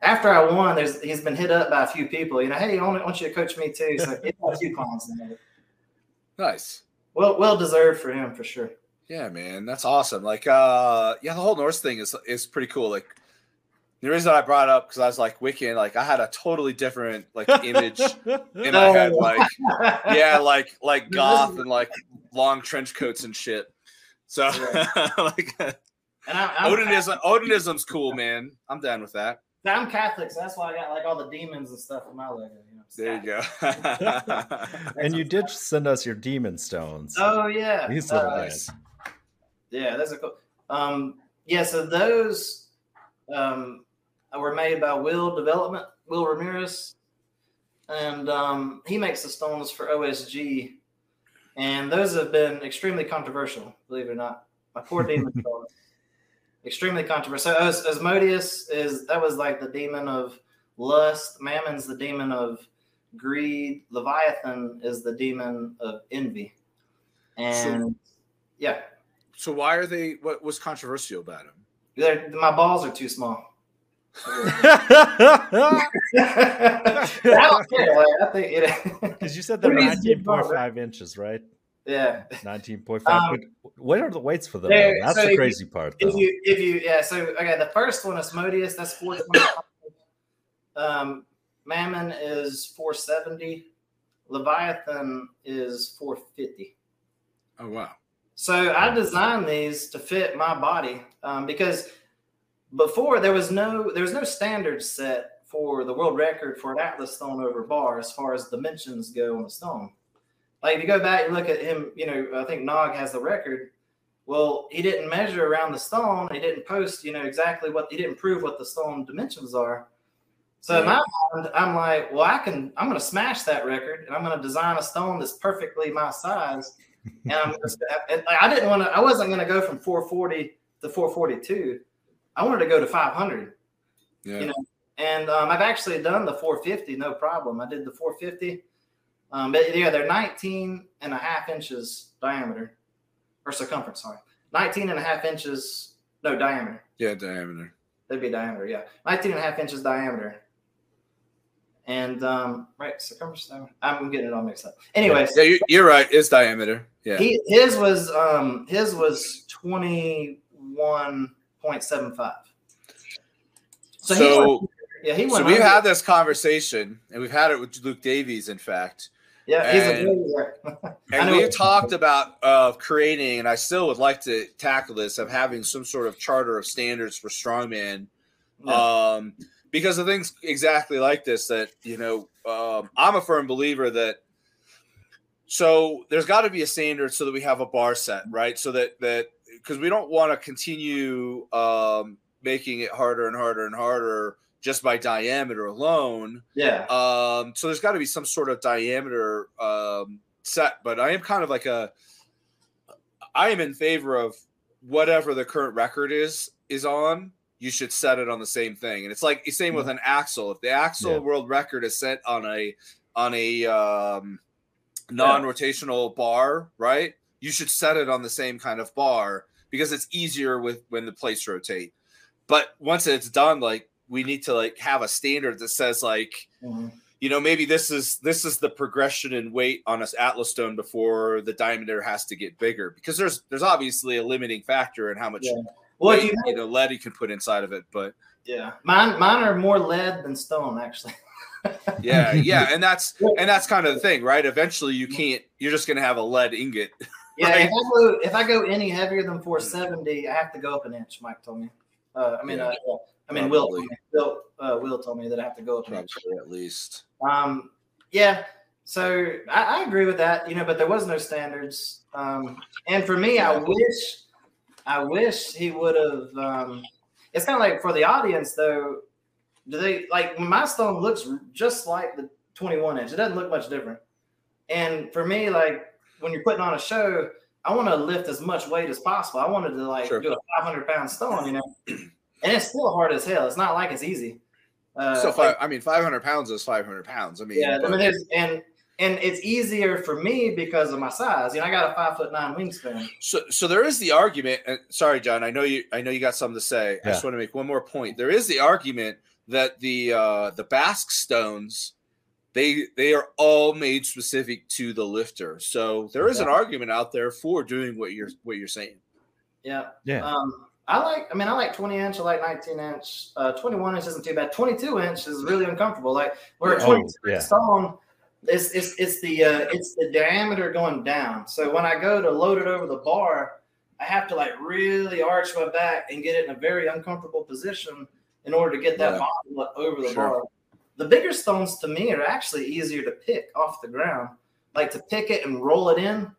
after I won, there's he's been hit up by a few people. You know, hey, I want you to coach me too. So he got a few clients. Nice. Well, well deserved for him for sure. Yeah, man, that's awesome. Like, uh, yeah, the whole Norse thing is is pretty cool. Like, the reason I brought up because I was like Wiccan, like I had a totally different like image in my head, like yeah, like like goth and like long trench coats and shit. So like and I, Odinism, Odinism's cool, man. I'm down with that. I'm Catholic, so that's why I got like all the demons and stuff in my leg. You know, there you go. and you did send us your demon stones. Oh yeah, these little uh, guys. Yeah, that's a cool. Um, yeah, so those um, were made by Will Development, Will Ramirez, and um, he makes the stones for OSG, and those have been extremely controversial. Believe it or not, my poor demon stones extremely controversial. So As- Asmodeus is that was like the demon of lust. Mammon's the demon of greed. Leviathan is the demon of envy. And so, yeah. So why are they? What was controversial about him? They're, my balls are too small. I don't care. I think because you said they're nineteen point five inches, right? Yeah. 19.5. Um, what are the weights for them? That's so the crazy you, part. Though. If you, if you, yeah. So, okay, the first one, Asmodeus. that's 425. um, Mammon is 470. Leviathan is 450. Oh, wow. So I designed these to fit my body um, because before there was no there was no standard set for the world record for an Atlas stone over bar as far as dimensions go on the stone. Like if you go back and look at him, you know, I think Nog has the record. Well, he didn't measure around the stone. He didn't post, you know, exactly what he didn't prove what the stone dimensions are. So in my mind, I'm like, well, I can. I'm going to smash that record, and I'm going to design a stone that's perfectly my size. And I'm just, I didn't want to. I wasn't going to go from 440 to 442. I wanted to go to 500. Yeah. You know, and um, I've actually done the 450, no problem. I did the 450 um, but yeah, they're 19 and a half inches diameter or circumference, sorry. 19 and a half inches, no diameter. Yeah, diameter. That'd be diameter, yeah. 19 and a half inches diameter. And um, right, circumference. I'm getting it all mixed up. Anyways, yeah, you're, you're right. It's diameter. Yeah. He, his was um his was 21.75. So, so yeah, he went. So we've had this conversation, and we've had it with Luke Davies, in fact, yeah, he's and, a and we talked about uh, creating, and I still would like to tackle this of having some sort of charter of standards for strongman, yeah. um, because of things exactly like this. That you know, um, I'm a firm believer that. So there's got to be a standard so that we have a bar set, right? So that that because we don't want to continue um, making it harder and harder and harder just by diameter alone. Yeah. Um, so there's got to be some sort of diameter um, set, but I am kind of like a, I am in favor of whatever the current record is is on. You should set it on the same thing, and it's like the same with an axle. If the axle yeah. world record is set on a on a um, non-rotational yeah. bar, right? You should set it on the same kind of bar because it's easier with when the plates rotate. But once it's done, like we need to like have a standard that says like mm-hmm. you know maybe this is this is the progression in weight on this atlas stone before the diameter has to get bigger because there's there's obviously a limiting factor in how much yeah. well, weight, you, know, you know lead you can put inside of it but Yeah, mine mine are more lead than stone, actually. yeah, yeah, and that's and that's kind of the thing, right? Eventually, you can't. You're just gonna have a lead ingot. Yeah, right? if I go if I go any heavier than 470, I have to go up an inch. Mike told me. Uh, I mean, yeah. uh, I mean, Will told me, Will, uh, Will told me that I have to go up at least. Um, yeah. So I, I, agree with that, you know, but there was no standards. Um, and for me, I wish, I wish he would have. Um, it's kind of like for the audience though. Do they like my stone looks just like the 21 inch? It doesn't look much different. And for me, like when you're putting on a show, I want to lift as much weight as possible. I wanted to like sure. do a 500 pound stone, you know, and it's still hard as hell. It's not like it's easy. Uh, so five, like, I mean, 500 pounds is 500 pounds. I mean, yeah, but, I mean, there's and and it's easier for me because of my size. You know, I got a five foot nine wingspan. So, so there is the argument. And sorry, John, I know you. I know you got something to say. Yeah. I just want to make one more point. There is the argument that the uh, the Basque stones they they are all made specific to the lifter. So there is an argument out there for doing what you're what you're saying. Yeah. Yeah. Um, I like. I mean, I like 20 inch. I like 19 inch. Uh, 21 inch isn't too bad. 22 inch is really uncomfortable. Like where 22 oh, yeah. stone, it's it's it's the uh, it's the diameter going down. So when I go to load it over the bar, I have to like really arch my back and get it in a very uncomfortable position in order to get that yeah. bottle over the sure. bar. The bigger stones to me are actually easier to pick off the ground, like to pick it and roll it in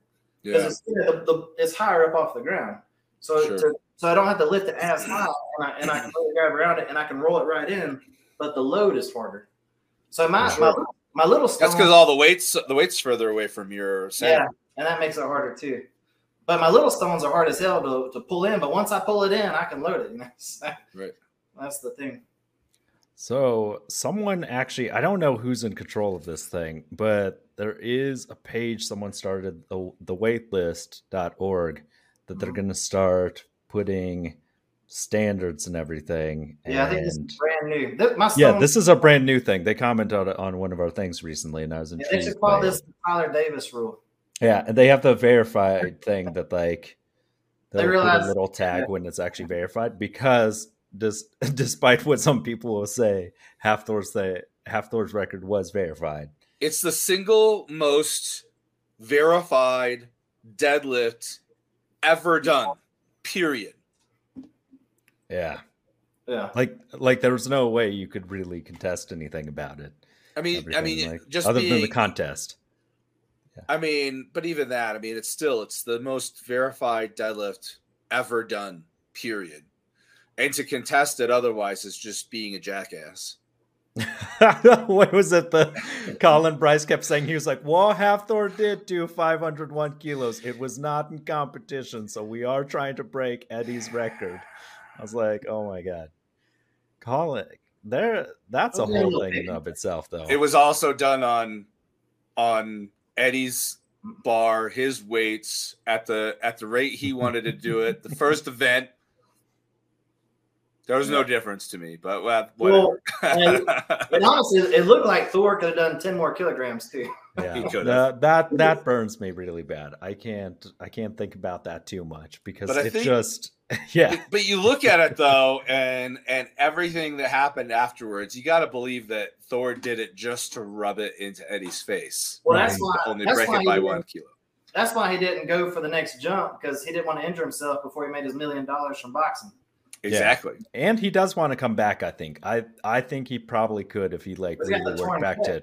because yeah. it's, the, the, it's higher up off the ground. So sure. to, so I don't have to lift it as high, and I, and I can really grab around it and I can roll it right in. But the load is harder. So my sure. my, my little stone, that's because all the weights the weights further away from your center. yeah, and that makes it harder too. But my little stones are hard as hell to, to pull in. But once I pull it in, I can load it. You know? right. That's the thing. So, someone actually, I don't know who's in control of this thing, but there is a page someone started, the, the weightlist.org, that they're mm-hmm. going to start putting standards and everything. Yeah, and, I think this is brand new. my yeah, this is a brand new thing. They commented on one of our things recently, and I was intrigued. Yeah, they should call this the Tyler Davis rule. Yeah, and they have the verified thing that like they realize a little tag yeah. when it's actually verified because dis- despite what some people will say, Hafthor's say Hafthor's record was verified. It's the single most verified deadlift ever done. Period. Yeah. Yeah. Like like there was no way you could really contest anything about it. I mean, Everything, I mean, like, just other being, than the contest. Yeah. I mean, but even that, I mean, it's still it's the most verified deadlift ever done. Period and to contest it otherwise is just being a jackass. What was it? The Colin Bryce kept saying he was like, "Well, Hafthor did do 501 kilos. It was not in competition, so we are trying to break Eddie's record." I was like, "Oh my god, Colin, there. That's a whole thing in of itself, though." It was also done on on Eddie's bar, his weights at the at the rate he wanted to do it. The first event there was no difference to me, but well, whatever. Well, and, and, honestly, it looked like Thor could have done ten more kilograms too. Yeah, that, that that burns me really bad. I can't I can't think about that too much because it think, just yeah. But, but you look at it though, and and everything that happened afterwards, you got to believe that Thor did it just to rub it into Eddie's face. Well, that's why only that's break why it by one kilo. That's why he didn't go for the next jump because he didn't want to injure himself before he made his million dollars from boxing. Exactly. Yeah. And he does want to come back, I think. I I think he probably could if he like really worked back to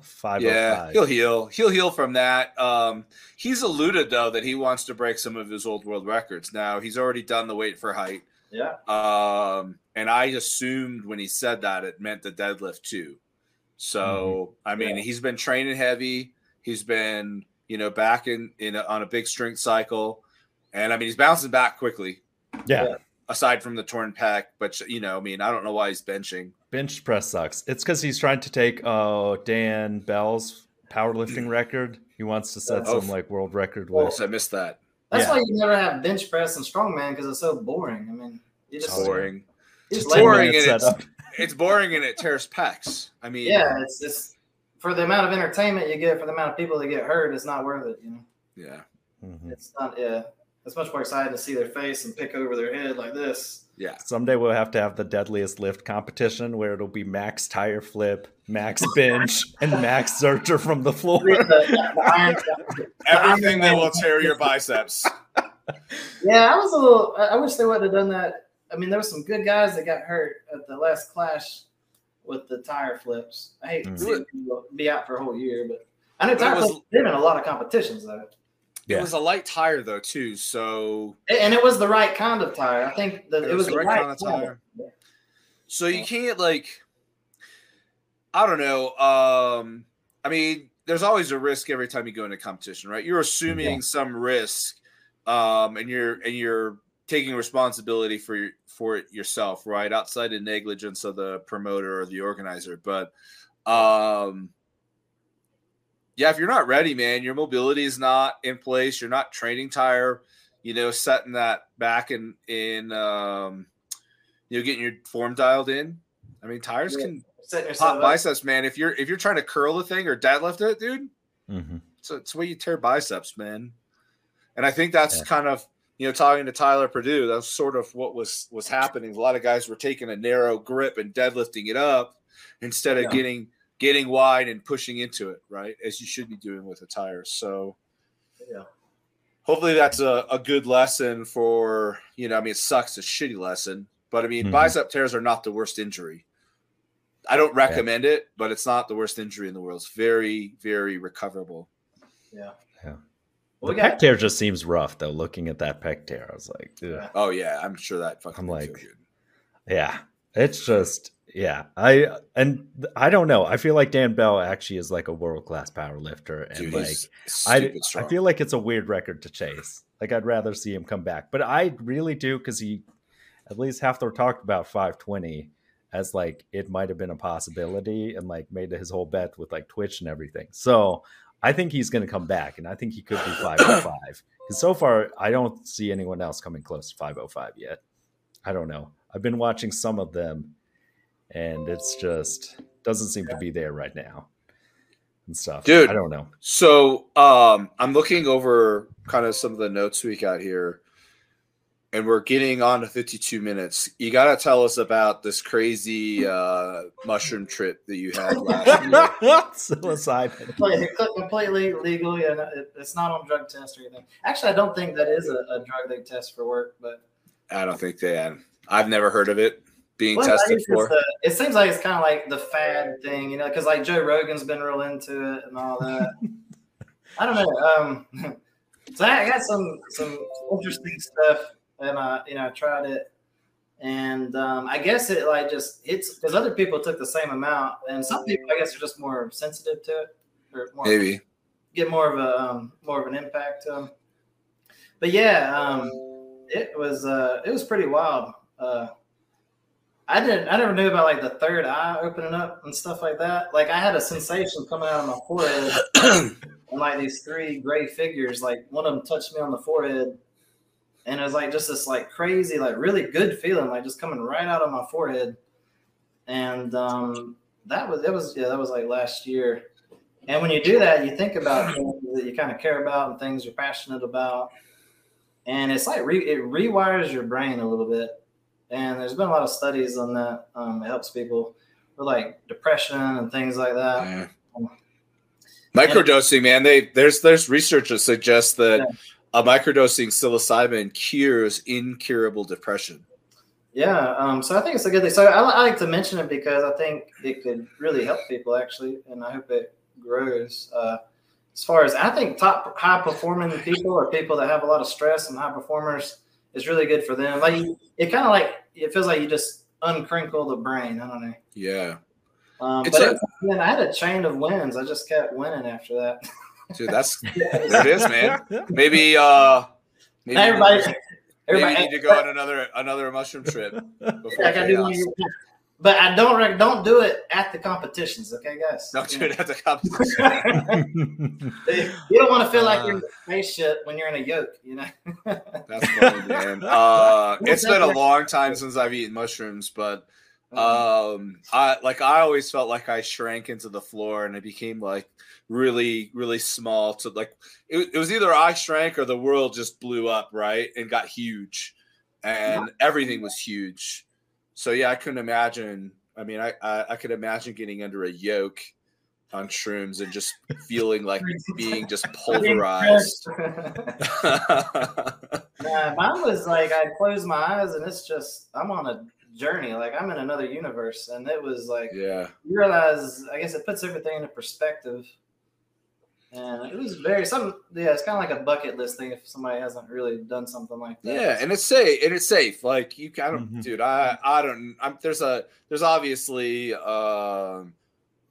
five. Oh yeah, he'll heal. He'll heal from that. Um, he's alluded though that he wants to break some of his old world records. Now he's already done the weight for height. Yeah. Um, and I assumed when he said that it meant the deadlift too. So mm-hmm. I mean, yeah. he's been training heavy. He's been you know back in in a, on a big strength cycle, and I mean he's bouncing back quickly. yeah. yeah aside from the torn pec. But you know, I mean, I don't know why he's benching. Bench press sucks. It's because he's trying to take uh, Dan Bell's powerlifting record. He wants to set oh, some like world record with. I missed that. That's yeah. why you never have bench press and strongman because it's so boring. I mean, it's just boring. It's boring and it's, it's boring and it tears pecs. I mean, yeah, it's just for the amount of entertainment you get for the amount of people that get hurt, it's not worth it. You know. Yeah. Mm-hmm. It's not. Yeah it's much more exciting to see their face and pick over their head like this Yeah. Someday we'll have to have the deadliest lift competition where it'll be max tire flip, max bench, and max Zercher from the floor. Everything that will tear your biceps. Yeah, I was a little. I wish they would have done that. I mean, there were some good guys that got hurt at the last clash with the tire flips. I hate mm. to see people be out for a whole year, but I know tire flips been in a lot of competitions though. Yeah. It was a light tire though too, so and it was the right kind of tire. I think that it, it was, the right, right, kind of tire. So you can't like, I don't know. Um, I mean, there's always a risk every time you go into competition, right? You're assuming yeah. some risk, um, and you're and you're taking responsibility for your, for it yourself, right? Outside of negligence of the promoter or the organizer, but um yeah, if you're not ready, man, your mobility is not in place. You're not training tire, you know, setting that back in in um, you know, getting your form dialed in. I mean, tires yeah. can pop biceps, man. If you're if you're trying to curl the thing or deadlift it, dude, mm-hmm. so it's where you tear biceps, man. And I think that's yeah. kind of you know talking to Tyler Purdue. That's sort of what was was happening. A lot of guys were taking a narrow grip and deadlifting it up instead of yeah. getting getting wide and pushing into it, right? As you should be doing with a tire. So, yeah. Hopefully that's a, a good lesson for, you know, I mean, it sucks, a shitty lesson, but I mean, mm-hmm. bicep tears are not the worst injury. I don't recommend yeah. it, but it's not the worst injury in the world. It's very, very recoverable. Yeah. Yeah. Well, the pec tear just seems rough, though. Looking at that pec tear, I was like, Ugh. "Oh yeah, I'm sure that fucking." I'm like, yeah, it's just yeah, I uh, and I don't know. I feel like Dan Bell actually is like a world class power lifter, and Dude, like I, I feel like it's a weird record to chase. Like I'd rather see him come back, but I really do because he at least Hafthor talked about 520 as like it might have been a possibility, and like made his whole bet with like Twitch and everything. So I think he's going to come back, and I think he could be 505 because so far I don't see anyone else coming close to 505 yet. I don't know. I've been watching some of them and it's just doesn't seem to be there right now and stuff. Dude, I don't know. So um, I'm looking over kind of some of the notes we got here, and we're getting on to 52 minutes. You got to tell us about this crazy uh, mushroom trip that you had last year. Psilocybin. Completely legal. Yeah, it's not on drug test or anything. Actually, I don't think that is a, a drug they test for work, but I don't think they. Have. I've never heard of it being well, tested for. The, it seems like it's kind of like the fad thing, you know, because like Joe Rogan's been real into it and all that. I don't know. Um, so I got some some interesting stuff, and uh, you know, I tried it, and um, I guess it like just it's because other people took the same amount, and some people I guess are just more sensitive to it, or more maybe get more of a um, more of an impact to them. But yeah, um, it was uh, it was pretty wild. Uh, I didn't. I never knew about like the third eye opening up and stuff like that. Like I had a sensation coming out of my forehead, and like these three gray figures. Like one of them touched me on the forehead, and it was like just this like crazy, like really good feeling, like just coming right out of my forehead. And um, that was it. Was yeah, that was like last year. And when you do that, you think about things that you kind of care about and things you're passionate about, and it's like re- it rewires your brain a little bit and there's been a lot of studies on that. Um, it helps people with like depression and things like that. Yeah. Um, microdosing, man. They there's there's research that suggests that yeah. a microdosing psilocybin cures incurable depression. Yeah, um, so I think it's a good thing. So I, I, like to mention it because I think it could really help people actually, and I hope it grows. Uh, as far as I think, top high performing people are people that have a lot of stress and high performers is really good for them. Like it kind of like it feels like you just uncrinkle the brain. I don't know. Yeah. Um, but a, man, I had a chain of wins. I just kept winning after that. Dude, that's there it is, man. Maybe uh maybe everybody, everybody maybe need to go on another another mushroom trip before yeah, chaos. But I don't don't do it at the competitions, okay, guys? Don't do it at the competition. you don't want to feel like you're in a spaceship when you're in a yoke, you know. That's funny, man. Uh, it's been a long time since I've eaten mushrooms, but um, I like I always felt like I shrank into the floor and it became like really, really small. To like it, it was either I shrank or the world just blew up, right, and got huge and everything was huge. So yeah, I couldn't imagine. I mean, I, I, I could imagine getting under a yoke on shrooms and just feeling like being just pulverized. yeah, mine was like I close my eyes and it's just I'm on a journey. Like I'm in another universe, and it was like yeah, you realize. I guess it puts everything into perspective. And it was very some yeah, it's kind of like a bucket list thing if somebody hasn't really done something like that. Yeah, and it's safe and it's safe. Like you kind of mm-hmm. dude, I I don't I'm there's a there's obviously um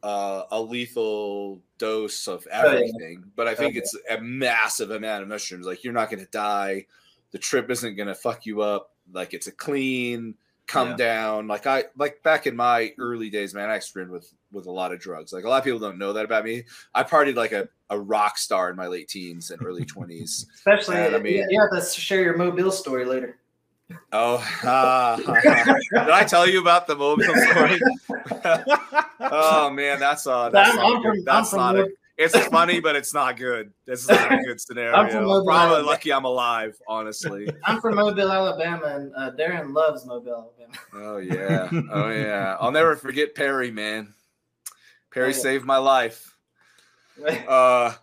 uh, a lethal dose of everything, oh, yeah. but I think okay. it's a massive amount of mushrooms. Like you're not gonna die. The trip isn't gonna fuck you up. Like it's a clean come yeah. down. Like I like back in my early days, man, I experimented with with a lot of drugs. Like a lot of people don't know that about me. I partied like a, a rock star in my late teens and early twenties. Especially, and, I mean, yeah, let's share your mobile story later. Oh, uh, did I tell you about the mobile story? oh man, that's uh, that's, not, from, that's not a, it's funny, but it's not good. This is not a good scenario. I'm from Mobile, Probably Alabama. lucky I'm alive, honestly. I'm from Mobile, Alabama, and uh, Darren loves Mobile, Alabama. Oh yeah, oh yeah. I'll never forget Perry, man. Perry oh, yeah. saved my life. Uh,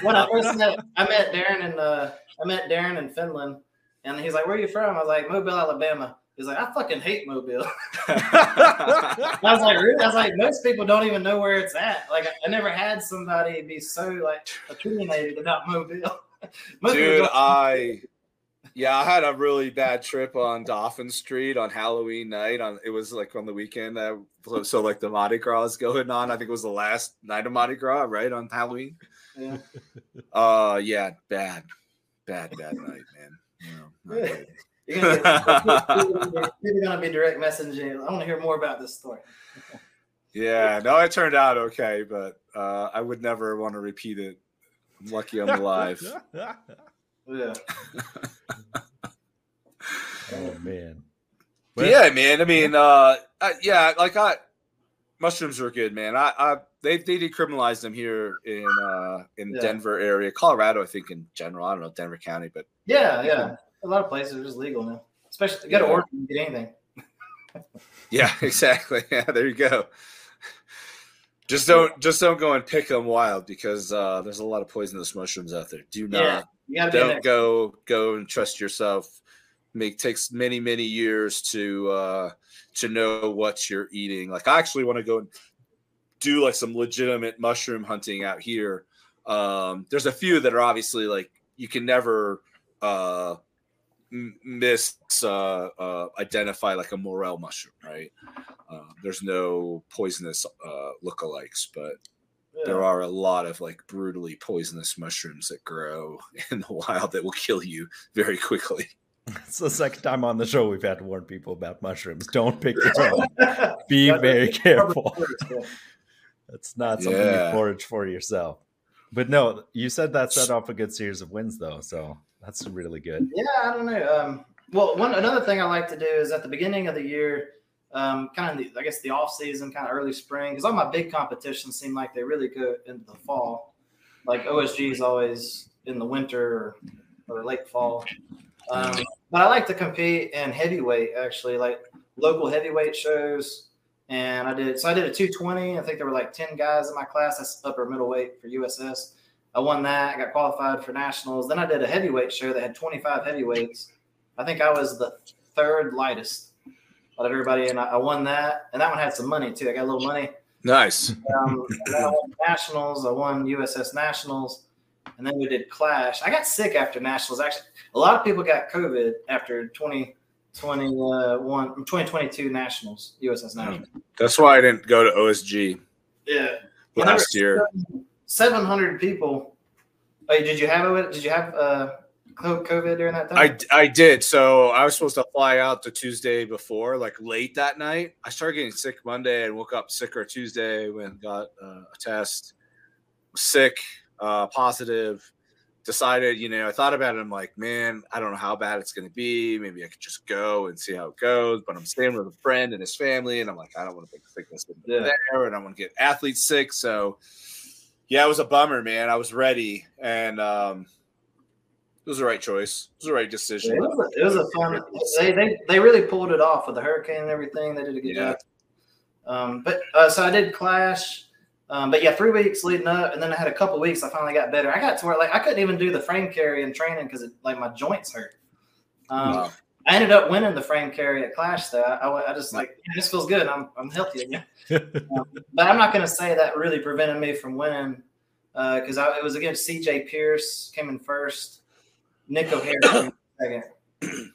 when I first met, I met Darren in uh, I met Darren in Finland, and he's like, "Where are you from?" I was like, "Mobile, Alabama." He's like, I fucking hate Mobile. I was like, really? I was like, most people don't even know where it's at. Like, I never had somebody be so like opinionated about Mobile. Dude, I yeah, I had a really bad trip on Dauphin Street on Halloween night. On it was like on the weekend. Uh, so like the Mardi Gras is going on. I think it was the last night of Mardi Gras, right on Halloween. Yeah. Uh, yeah, bad, bad, bad night, man. No, you're gonna, you're gonna be direct messaging. I want to hear more about this story. yeah, no, it turned out okay, but uh, I would never want to repeat it. I'm lucky I'm alive. yeah. oh man. But, yeah, man. I mean, uh, I, yeah, like I, mushrooms are good, man. I, I they they decriminalized them here in uh in yeah. Denver area, Colorado, I think in general. I don't know Denver County, but yeah, yeah a lot of places are just legal now. Especially you got to order and get anything. yeah, exactly. Yeah, there you go. Just don't just don't go and pick them wild because uh, there's a lot of poisonous mushrooms out there. Do not yeah, don't go go and trust yourself. Make takes many many years to uh, to know what you're eating. Like I actually want to go and do like some legitimate mushroom hunting out here. Um, there's a few that are obviously like you can never uh, miss uh, uh, identify like a morel mushroom, right? Uh, there's no poisonous uh, lookalikes, but yeah. there are a lot of like brutally poisonous mushrooms that grow in the wild that will kill you very quickly. It's the second time on the show we've had to warn people about mushrooms. Don't pick them own. Be very careful. That's not something yeah. you forage for yourself. But no, you said that set off a good series of wins, though. So that's really good. Yeah, I don't know. Um, well, one another thing I like to do is at the beginning of the year, um, kind of the, I guess the off season, kind of early spring, because all my big competitions seem like they really go into the fall. Like OSG is always in the winter or, or late fall. Um, but I like to compete in heavyweight actually, like local heavyweight shows. And I did so I did a 220. I think there were like 10 guys in my class. That's upper middleweight for USS. I won that. I got qualified for nationals. Then I did a heavyweight show that had 25 heavyweights. I think I was the third lightest out of everybody, and I, won that. And that one had some money too. I got a little money. Nice. Um, I won nationals. I won USS nationals, and then we did Clash. I got sick after nationals. Actually, a lot of people got COVID after 2021, 2022 nationals, USS nationals. That's why I didn't go to OSG. Yeah. Last year. 700 people. Oh, did you have it? Did you have uh, COVID during that time? I, I did. So I was supposed to fly out the Tuesday before, like late that night. I started getting sick Monday and woke up sicker Tuesday when got uh, a test. Sick, uh, positive. Decided, you know, I thought about it. I'm like, man, I don't know how bad it's going to be. Maybe I could just go and see how it goes. But I'm staying with a friend and his family, and I'm like, I don't want to take sickness yeah. there, and I want to get athletes sick. So yeah, it was a bummer, man. I was ready, and um, It was the right choice. It was the right decision. It, was a, it was a fun. They, they they really pulled it off with the hurricane and everything. They did a good yeah. job. Um, but uh, so I did Clash. Um, but yeah, three weeks leading up, and then I had a couple weeks. I finally got better. I got to where like I couldn't even do the frame carry in training because like my joints hurt. Um, wow. I ended up winning the frame carry at Clash though. I, I just like this feels good. I'm I'm healthy again. um, but I'm not going to say that really prevented me from winning because uh, it was against C.J. Pierce came in first, Nick O'Hare second.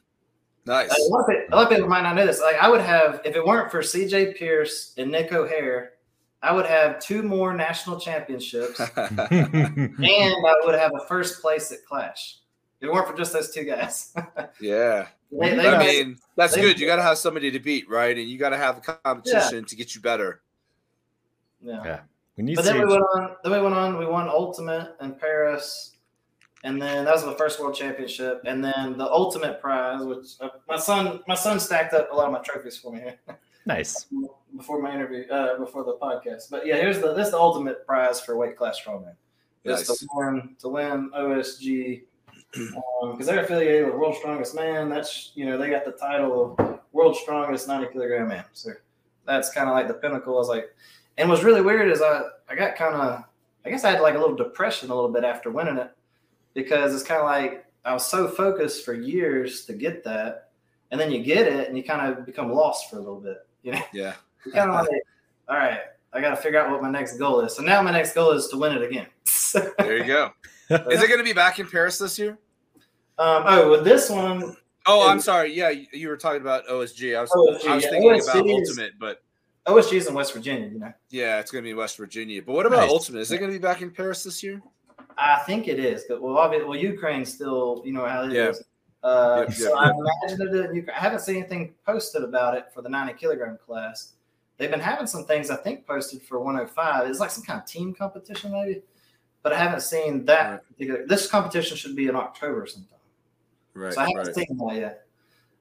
Nice. A lot, people, a lot, of people, might not know this. Like I would have, if it weren't for C.J. Pierce and Nick O'Hare, I would have two more national championships, and I would have a first place at Clash. If it weren't for just those two guys. yeah. They, they I mean, that's they, good. You got to have somebody to beat, right? And you got to have the competition yeah. to get you better. Yeah. yeah. We but then we went on. Then we went on. We won Ultimate in Paris, and then that was the first World Championship. And then the Ultimate Prize, which uh, my son, my son stacked up a lot of my trophies for me. Nice. Before my interview, uh, before the podcast. But yeah, here's the this is the ultimate prize for weight class strongman. Nice. to win to win OSG because um, they're affiliated with World Strongest Man. That's you know they got the title of World Strongest 90 kilogram man. So that's kind of like the pinnacle. I was like, and what's really weird is I I got kind of I guess I had like a little depression a little bit after winning it because it's kind of like I was so focused for years to get that, and then you get it and you kind of become lost for a little bit. You know? Yeah. kind of like, all right, I got to figure out what my next goal is. So now my next goal is to win it again. there you go. Is it going to be back in Paris this year? Um, oh, with this one. Oh, I'm sorry. Yeah, you were talking about OSG. I was, OSG, I was yeah. thinking OSG about is, Ultimate, but OSG is in West Virginia. You know. Yeah, it's going to be West Virginia. But what about nice. Ultimate? Is it going to be back in Paris this year? I think it is. But well, obviously, well, Ukraine still, you know how it yeah. is. Uh, yep, so yep, I imagine it. I haven't seen anything posted about it for the 90 kilogram class. They've been having some things I think posted for 105. It's like some kind of team competition maybe, but I haven't seen that right. particular. This competition should be in October sometime. Right. So I haven't right. seen that yet.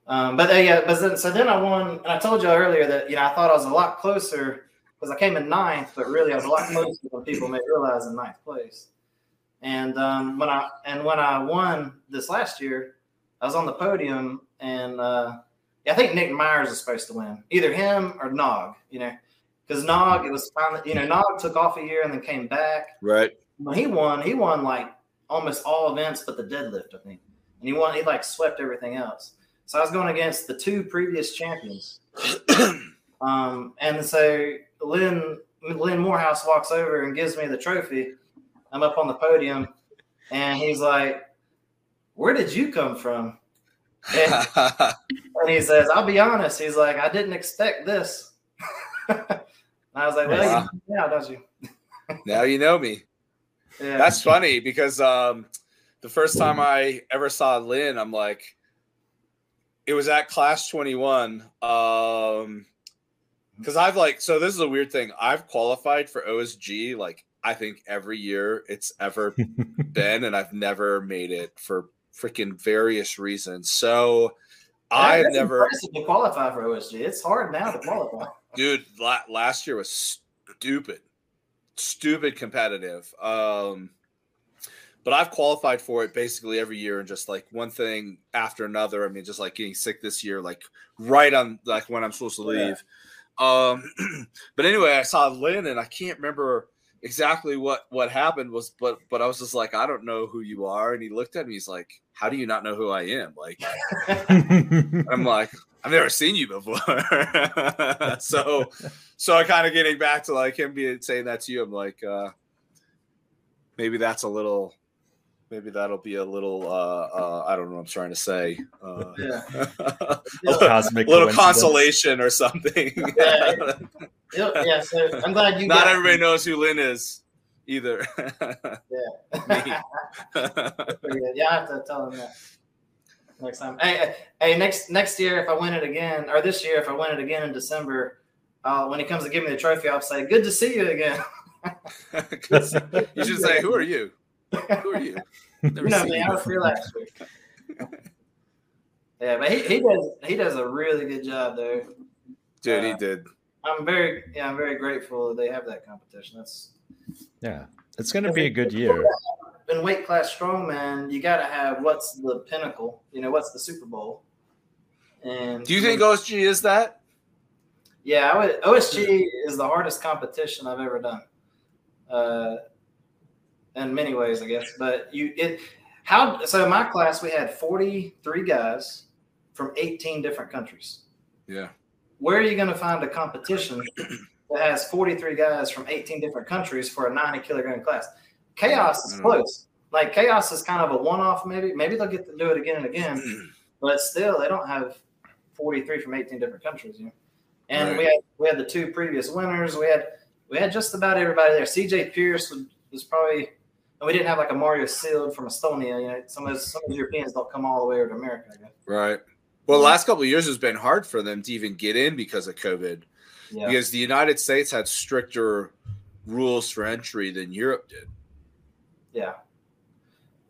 Um, but they, yeah, but then, so then I won, and I told you earlier that you know I thought I was a lot closer because I came in ninth, but really I was a lot closer than people may realize in ninth place. And um, when I and when I won this last year, I was on the podium, and uh, I think Nick Myers is supposed to win, either him or Nog. You know, because Nog it was finally, you know, Nog took off a year and then came back. Right. When he won, he won like almost all events but the deadlift, I think, and he won. He like swept everything else. So I was going against the two previous champions. um, and so Lynn Lynn Morehouse walks over and gives me the trophy. I'm up on the podium, and he's like, where did you come from? And, and, he says, I'll be honest. He's like, I didn't expect this. I was like, well, wow. you now, don't you? now you know me. Yeah. That's funny because um, the first time I ever saw Lynn, I'm like, it was at Clash 21. Um, because I've like, so this is a weird thing. I've qualified for OSG like I think every year it's ever been, and I've never made it for freaking various reasons. So I have never to qualify for OSG. It's hard now to qualify. Dude, last year was stupid, stupid competitive. Um, but I've qualified for it basically every year, and just like one thing after another. I mean, just like getting sick this year, like right on like when I'm supposed to leave. Yeah. Um, but anyway, I saw Lynn, and I can't remember exactly what what happened was but but i was just like i don't know who you are and he looked at me he's like how do you not know who i am like i'm like i've never seen you before so so i kind of getting back to like him being saying that to you i'm like uh maybe that's a little maybe that'll be a little uh, uh I don't know what I'm trying to say. Uh, yeah. a little, little consolation or something. yeah. yeah, so I'm glad you Not everybody me. knows who Lynn is either. yeah. yeah, I have to tell him that next time. Hey, hey, next next year if I win it again, or this year if I win it again in December, uh, when he comes to give me the trophy, I'll say, "Good to see you again." you should say, "Who are you?" Who are you? Never no, man, I was free last week. yeah, but he, he does he does a really good job though. Dude, uh, he did. I'm very yeah, I'm very grateful that they have that competition. That's yeah, it's going to be a good year. In in weight class strongman, you got to have what's the pinnacle? You know, what's the Super Bowl? And do you think OSG is that? Yeah, I would. OSG is the hardest competition I've ever done. Uh, in many ways, I guess. But you it how so in my class we had 43 guys from 18 different countries. Yeah. Where are you going to find a competition that has 43 guys from 18 different countries for a 90 kilogram class? Chaos is mm. close. Like chaos is kind of a one-off, maybe. Maybe they'll get to do it again and again, but still, they don't have 43 from 18 different countries. You know? And right. we had we had the two previous winners. We had we had just about everybody there. CJ Pierce was, was probably and we didn't have like a Mario Sealed from Estonia. You know, some of those, some of the Europeans don't come all the way over to America. I guess. Right. Well, the last couple of years has been hard for them to even get in because of COVID, yeah. because the United States had stricter rules for entry than Europe did. Yeah.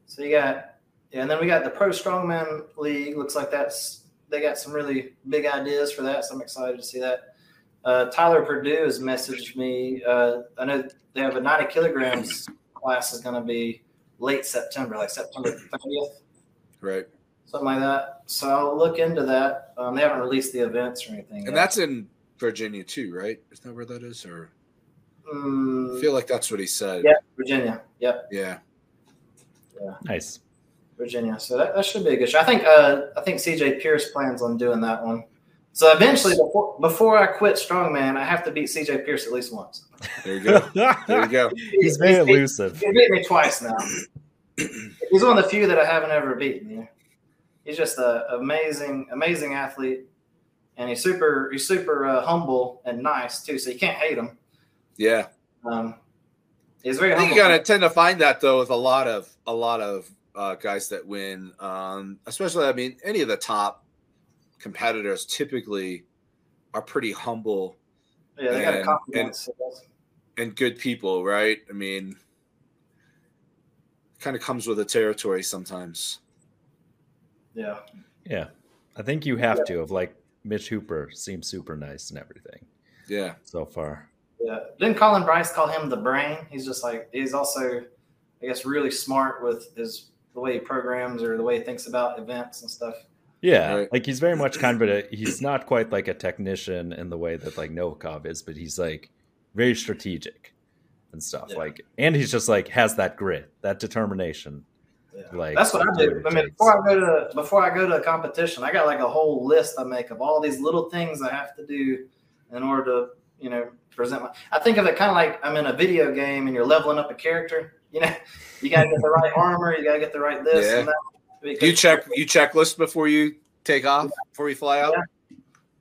So you got, yeah, and then we got the Pro Strongman League. Looks like that's they got some really big ideas for that. So I'm excited to see that. Uh, Tyler Purdue has messaged me. Uh, I know they have a 90 kilograms class is going to be late September, like September 30th. Right. Something like that. So I'll look into that. Um, they haven't released the events or anything. And yet. that's in Virginia too, right? Is that where that is? Or mm, I feel like that's what he said. Yeah, Virginia. Yep. Yeah. Yeah. Nice. Virginia. So that, that should be a good show. I think uh, I think CJ Pierce plans on doing that one. So eventually, before, before I quit strongman, I have to beat CJ Pierce at least once. There you go. There you go. he's very he's, elusive. He beat me twice now. he's one of the few that I haven't ever beaten. Yeah. He's just an amazing, amazing athlete, and he's super, he's super uh, humble and nice too. So you can't hate him. Yeah. Um, he's very. I think you gotta tend to find that though with a lot of a lot of uh, guys that win, um, especially I mean any of the top competitors typically are pretty humble. Yeah, they and, got a and, and good people, right? I mean, kind of comes with the territory sometimes. Yeah. Yeah. I think you have yeah. to of like Mitch Hooper seems super nice and everything. Yeah. So far. Yeah. Didn't Colin Bryce call him the brain? He's just like he's also I guess really smart with his the way he programs or the way he thinks about events and stuff. Yeah, right. like he's very much kind of a uh, he's not quite like a technician in the way that like Novikov is, but he's like very strategic and stuff. Yeah. Like, and he's just like has that grit, that determination. Yeah. Like that's what I do. I mean, before I go to before I go to a competition, I got like a whole list I make of all these little things I have to do in order to you know present my. I think of it kind of like I'm in a video game and you're leveling up a character. You know, you gotta get the right armor, you gotta get the right this yeah. and that you check you checklist before you take off before you fly out.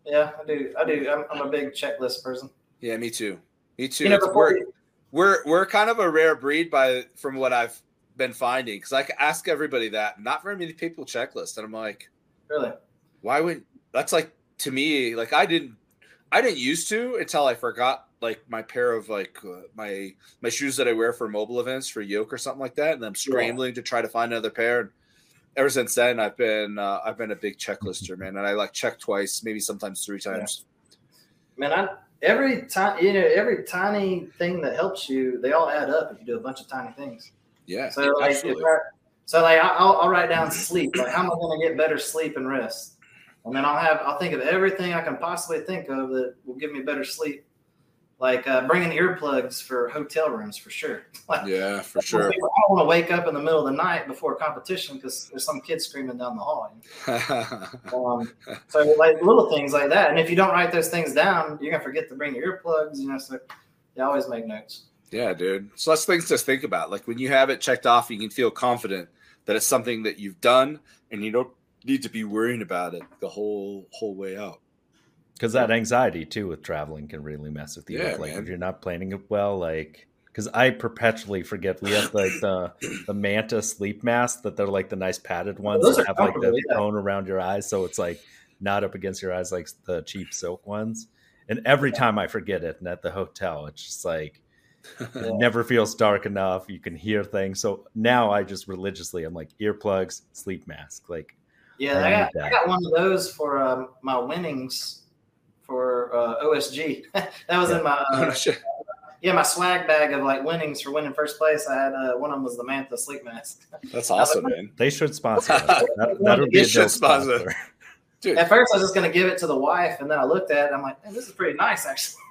Yeah, yeah I do. I do. I'm, I'm, a big checklist person. Yeah, me too. Me too. You know, we're, you- we're we're kind of a rare breed by from what I've been finding because I ask everybody that. Not very many people checklist, and I'm like, really? Why would that's like to me like I didn't I didn't used to until I forgot like my pair of like uh, my my shoes that I wear for mobile events for yoke or something like that, and I'm scrambling yeah. to try to find another pair. Ever since then, I've been uh, I've been a big checklister, man, and I like check twice, maybe sometimes three times. Yeah. Man, I every time you know every tiny thing that helps you, they all add up if you do a bunch of tiny things. Yeah. So like, I, so like I'll, I'll write down sleep. Like, how am I going to get better sleep and rest? And then I'll have I'll think of everything I can possibly think of that will give me better sleep like uh, bringing earplugs for hotel rooms for sure. Like, yeah, for sure. I don't want to wake up in the middle of the night before a competition because there's some kid screaming down the hall. um, so like little things like that, and if you don't write those things down, you're gonna forget to bring your earplugs. You know, so you always make notes. Yeah, dude. So that's things to think about. Like when you have it checked off, you can feel confident that it's something that you've done, and you don't need to be worrying about it the whole whole way out because that anxiety too with traveling can really mess with you. Yeah, like man. if you're not planning it well, like because I perpetually forget we have like the the Manta sleep mask that they're like the nice padded ones Those that have like the yeah. cone around your eyes, so it's like not up against your eyes like the cheap silk ones. And every yeah. time I forget it, and at the hotel, it's just like it never feels dark enough. You can hear things. So now I just religiously, I'm like earplugs, sleep mask, like. Yeah, I, I got, I got one of those for um, my winnings for uh, OSG. that was yeah. in my uh, yeah, my swag bag of like winnings for winning first place. I had uh, one of them was the Manta sleep mask. That's awesome, man. They should sponsor. Us. That, that would be a should sponsor. sponsor. Dude. At first, I was just going to give it to the wife, and then I looked at it. I'm like, this is pretty nice, actually.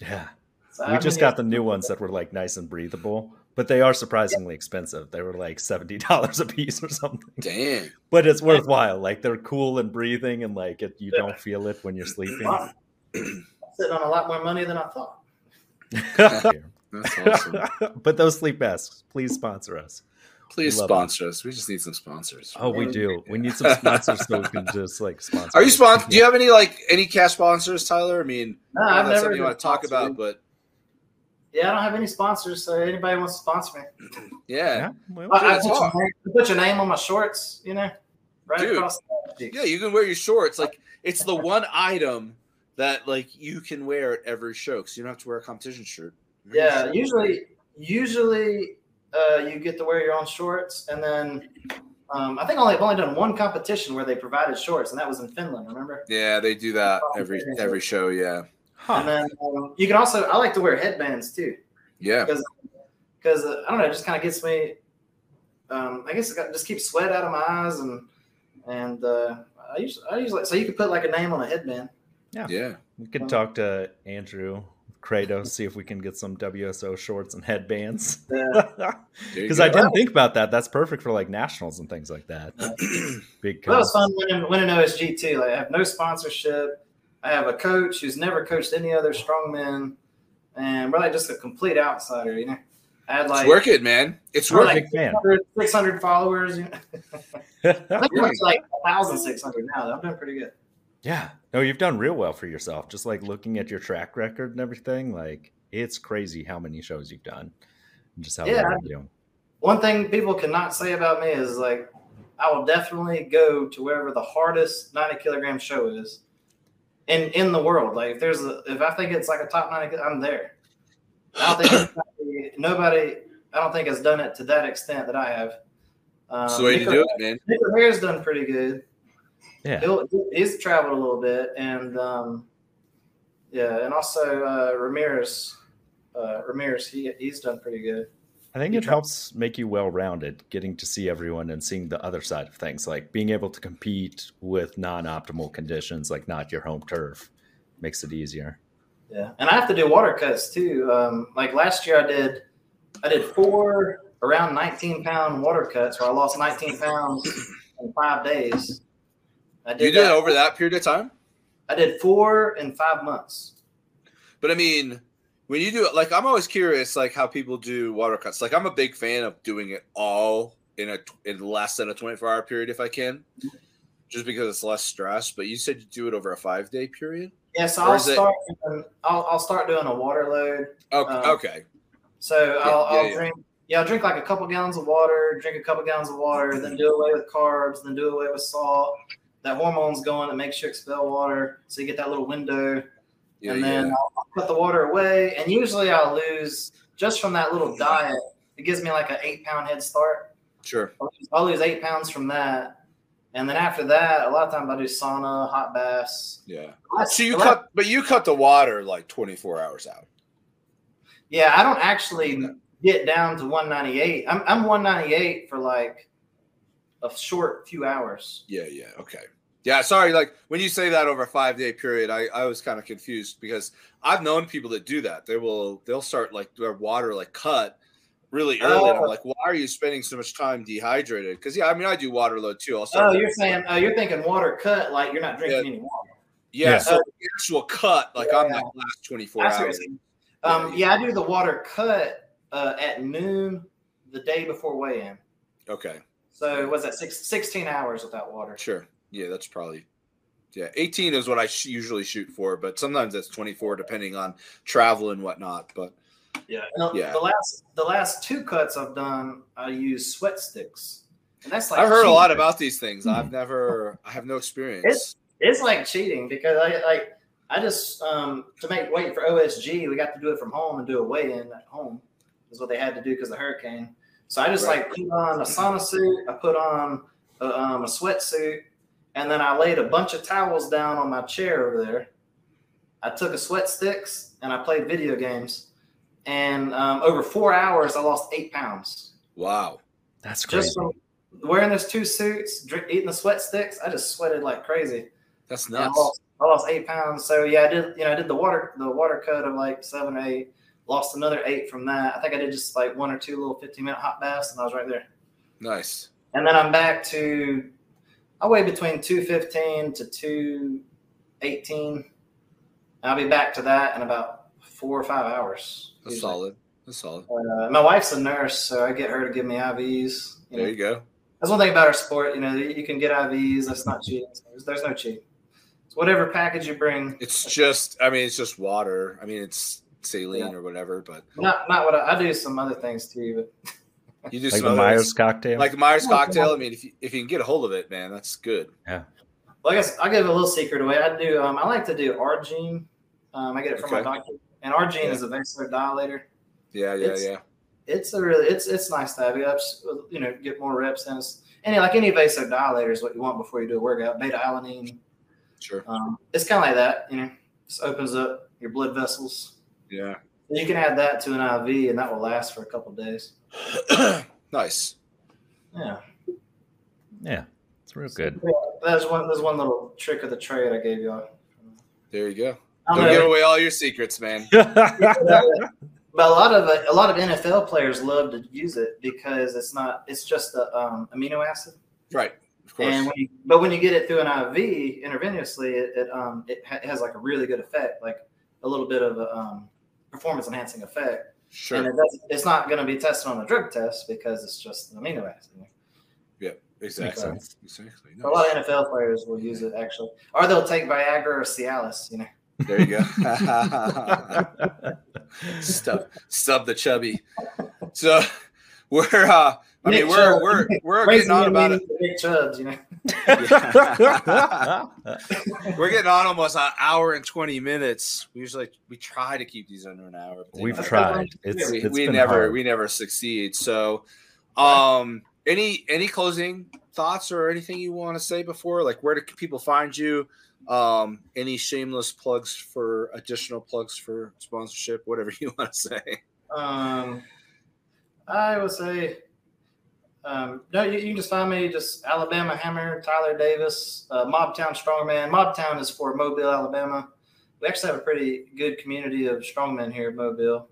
yeah. So, we I just got the new ones that were like nice and breathable, but they are surprisingly expensive. They were like seventy dollars a piece or something. Damn! But it's worthwhile. Like they're cool and breathing, and like it, you don't feel it when you're sleeping. I sitting on a lot more money than I thought. awesome. but those sleep masks, please sponsor us. Please sponsor them. us. We just need some sponsors. Oh, we do. We need some sponsors so we can just like sponsor. Are you sponsor? Do you have any like any cash sponsors, Tyler? I mean, no, I've that's something you want to talk about, but yeah, I don't have any sponsors. So anybody wants to sponsor me? Yeah, yeah well, I, I put, your name, put, your name, on my shorts. You know, right Dude, across. The- yeah, you can wear your shorts. Like it's the one item that like you can wear at every show because you don't have to wear a competition shirt. yeah, usually, usually uh, you get to wear your own shorts, and then um, I think only I've only done one competition where they provided shorts, and that was in Finland. Remember? Yeah, they do that every every show. Yeah. Huh. And then um, you can also I like to wear headbands too. Yeah. Because because uh, I don't know, it just kind of gets me. Um, I guess it got, just keeps sweat out of my eyes, and and uh, I usually I usually so you could put like a name on a headband. Yeah. Yeah. We could talk to Andrew Kratos, see if we can get some WSO shorts and headbands. Because I didn't think about that. That's perfect for like nationals and things like that. Big. That was fun winning, winning OSG too. Like I have no sponsorship. I have a coach who's never coached any other strongman, and we're like just a complete outsider. You know, I had like it's working, man. It's working. Like 600, followers. You know? I think like 1,600 now. I'm doing pretty good. Yeah. No, you've done real well for yourself. Just like looking at your track record and everything, like it's crazy how many shows you've done. And just how yeah. you're doing. One thing people cannot say about me is like I will definitely go to wherever the hardest 90 kilogram show is in in the world. Like if there's a if I think it's like a top nine, I'm there. I don't think nobody, nobody I don't think has done it to that extent that I have. Um, so way to do it, man. Nick Hair's done pretty good. Yeah, He'll, he's traveled a little bit, and um, yeah, and also uh, Ramirez. Uh, Ramirez, he he's done pretty good. I think it helps make you well rounded, getting to see everyone and seeing the other side of things, like being able to compete with non optimal conditions, like not your home turf, makes it easier. Yeah, and I have to do water cuts too. Um, like last year, I did I did four around 19 pound water cuts where I lost 19 pounds in five days. I did you did that over that period of time. I did four in five months. But I mean, when you do it, like I'm always curious, like how people do water cuts. Like I'm a big fan of doing it all in a in less than a 24 hour period if I can, just because it's less stress. But you said you do it over a five day period. Yes, yeah, so I'll start. It... I'll, I'll start doing a water load. Okay. Um, okay. So yeah, I'll, I'll yeah, drink. Yeah, I'll drink like a couple gallons of water. Drink a couple gallons of water, then do away with carbs, then do away with salt, that hormone's going that makes you expel water. So you get that little window. Yeah, and then yeah. I'll, I'll put the water away. And usually I'll lose just from that little diet. It gives me like an eight pound head start. Sure. I'll lose, I'll lose eight pounds from that. And then after that, a lot of times I do sauna, hot baths. Yeah. so you cut, but you cut the water like 24 hours out. Yeah, I don't actually get down to 198. I'm, I'm 198 for like a short few hours. Yeah, yeah, okay. Yeah, sorry. Like when you say that over a five day period, I, I was kind of confused because I've known people that do that. They will they'll start like their water like cut really early. and I'm oh. like, why are you spending so much time dehydrated? Because yeah, I mean I do water load too. I'll start. Oh, you're saying oh, you're thinking water cut like you're not drinking yeah. any water. Yeah, yeah. so the actual cut like yeah. I'm like last 24 hours. Um, yeah, I do the water cut uh, at noon the day before weigh in. Okay. So was that six, 16 hours without water? Sure. Yeah, that's probably yeah. 18 is what I sh- usually shoot for, but sometimes that's 24 depending on travel and whatnot. But yeah, yeah. The last the last two cuts I've done, I use sweat sticks, and that's like I've heard cheating. a lot about these things. I've never, I have no experience. It's it's like cheating because I like I just um to make weight for OSG, we got to do it from home and do a weigh in at home. Is what they had to do because of the hurricane. So I just right. like put on a sauna suit. I put on a, um, a sweatsuit, and then I laid a bunch of towels down on my chair over there. I took a sweat sticks and I played video games. and um, over four hours, I lost eight pounds. Wow, that's crazy. Just from wearing those two suits, drink, eating the sweat sticks, I just sweated like crazy. That's nuts. I lost, I lost, eight pounds. So yeah, I did. You know, I did the water the water cut of like seven or eight. Lost another eight from that. I think I did just like one or two little fifteen minute hot baths, and I was right there. Nice. And then I'm back to I weigh between two fifteen to two eighteen. I'll be back to that in about four or five hours. That's usually. solid. That's solid. Uh, my wife's a nurse, so I get her to give me IVs. You there know. you go. That's one thing about our sport. You know, you can get IVs. That's not cheating. There's, there's no cheating. It's whatever package you bring. It's just. I mean, it's just water. I mean, it's saline yeah. or whatever. But not not what I, I, do. Some other things too, but. You do like the Myers cocktail, like the Myers cocktail. I mean, if you if you can get a hold of it, man, that's good. Yeah. Well, I guess I'll give a little secret away. I do. Um, I like to do arginine. Um, I get it from okay. my doctor, and arginine yeah. is a vasodilator. Yeah, yeah, it's, yeah. It's a really it's it's nice to have it. You know, get more reps in. It's, any like any vasodilator is what you want before you do a workout. Beta alanine. Sure. Um, it's kind of like that. You know, just opens up your blood vessels. Yeah. You can add that to an IV, and that will last for a couple days. nice. Yeah. Yeah, it's real good. Yeah, there's one. There's one little trick of the trade I gave y'all. There you go. Don't give away all your secrets, man. but a lot of a lot of NFL players love to use it because it's not. It's just a um, amino acid. Right. Of course. And when you, but when you get it through an IV intravenously, it it, um, it, ha- it has like a really good effect, like a little bit of a um, performance enhancing effect. Sure. And it it's not going to be tested on a drug test because it's just an amino acid. Yeah, exactly. Exactly. A lot of NFL players will use it actually, or they'll take Viagra or Cialis. You know. There you go. stub, stub the chubby. So we're uh, I mean, we're, we're we're getting on about it. Chubs, you know. we're getting on almost an hour and twenty minutes. We usually we try to keep these under an hour. We've tried. It's, we, it's we never hard. we never succeed. So, um, any any closing thoughts or anything you want to say before? Like, where do people find you? Um, any shameless plugs for additional plugs for sponsorship, whatever you want to say. Um, I would say um, no, you, you, can just find me just Alabama Hammer, Tyler Davis, uh, Mobtown Strongman. Mobtown is for Mobile, Alabama. We actually have a pretty good community of strongmen here at Mobile,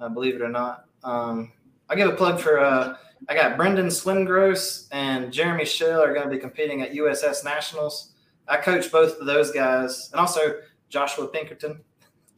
uh, believe it or not. Um, I give a plug for uh, I got Brendan Swingross and Jeremy Shell are going to be competing at USS Nationals. I coach both of those guys, and also Joshua Pinkerton.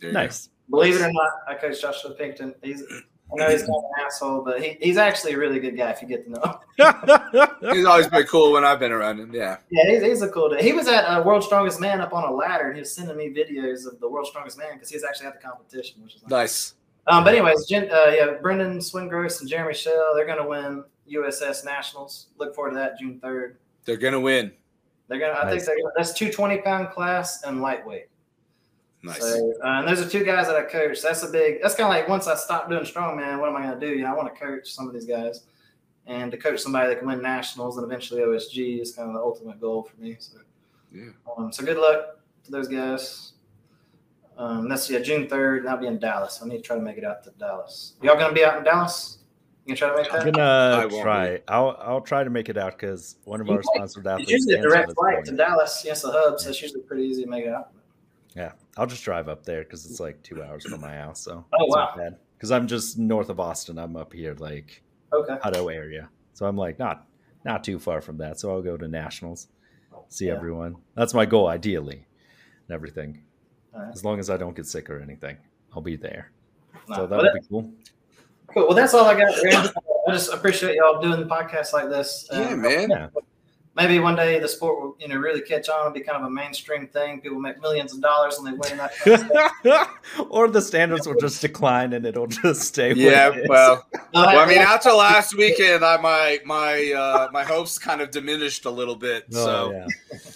Nice. Believe it or not, I coach Joshua Pinkerton. He's I know he's kind of an asshole, but he, he's actually a really good guy if you get to know him. he's always been cool when I've been around him. Yeah. Yeah, he's, he's a cool dude. He was at uh, World's Strongest Man up on a ladder, and he was sending me videos of the World's Strongest Man because he's actually at the competition, which is nice. nice. Um, but anyways, Jen, uh, yeah, Brendan Swingross and Jeremy Shell, they're going to win USS Nationals. Look forward to that June third. They're going to win. They're to I think they're, that's two twenty pound class and lightweight. Nice. So, uh, and those are two guys that I coach. That's a big. That's kind of like once I stop doing strongman, what am I going to do? You know, I want to coach some of these guys, and to coach somebody that can win nationals and eventually OSG is kind of the ultimate goal for me. So, yeah. Um, so good luck to those guys. Um, that's yeah, June third, and I'll be in Dallas. I need to try to make it out to Dallas. Y'all gonna be out in Dallas? You gonna try to make that? I'm gonna try. Be. I'll I'll try to make it out because one of our sponsored athletes. It's usually a direct flight to Dallas. Yes, the hub, so it's usually pretty easy to make it out. Yeah, I'll just drive up there because it's like two hours from my house. So oh wow, because I'm just north of Austin. I'm up here like okay Hutto area, so I'm like not not too far from that. So I'll go to nationals, see yeah. everyone. That's my goal, ideally, and everything. Right. As long as I don't get sick or anything, I'll be there. Nah, so that'll well, be cool. Cool. Well, that's all I got. I just appreciate y'all doing the podcast like this. Yeah, um, man. Yeah maybe one day the sport will you know really catch on and be kind of a mainstream thing. People make millions of dollars and they win that. Kind of or the standards will just decline and it'll just stay. Yeah, well, well, I mean, after last weekend, I my my uh, my hopes kind of diminished a little bit. Oh, so yeah,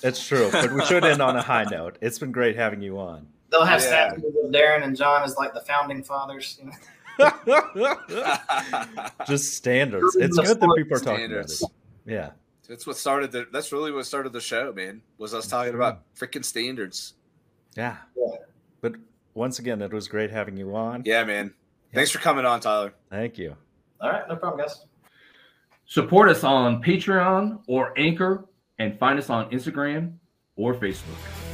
it's true. But we should end on a high note. It's been great having you on. They'll have yeah. statues of Darren and John as like the founding fathers. You know? just standards. It's good that people are talking about it. Yeah. That's what started the. That's really what started the show, man. Was us talking mm-hmm. about freaking standards. Yeah. yeah. But once again, it was great having you on. Yeah, man. Yeah. Thanks for coming on, Tyler. Thank you. All right, no problem, guys. Support us on Patreon or Anchor, and find us on Instagram or Facebook.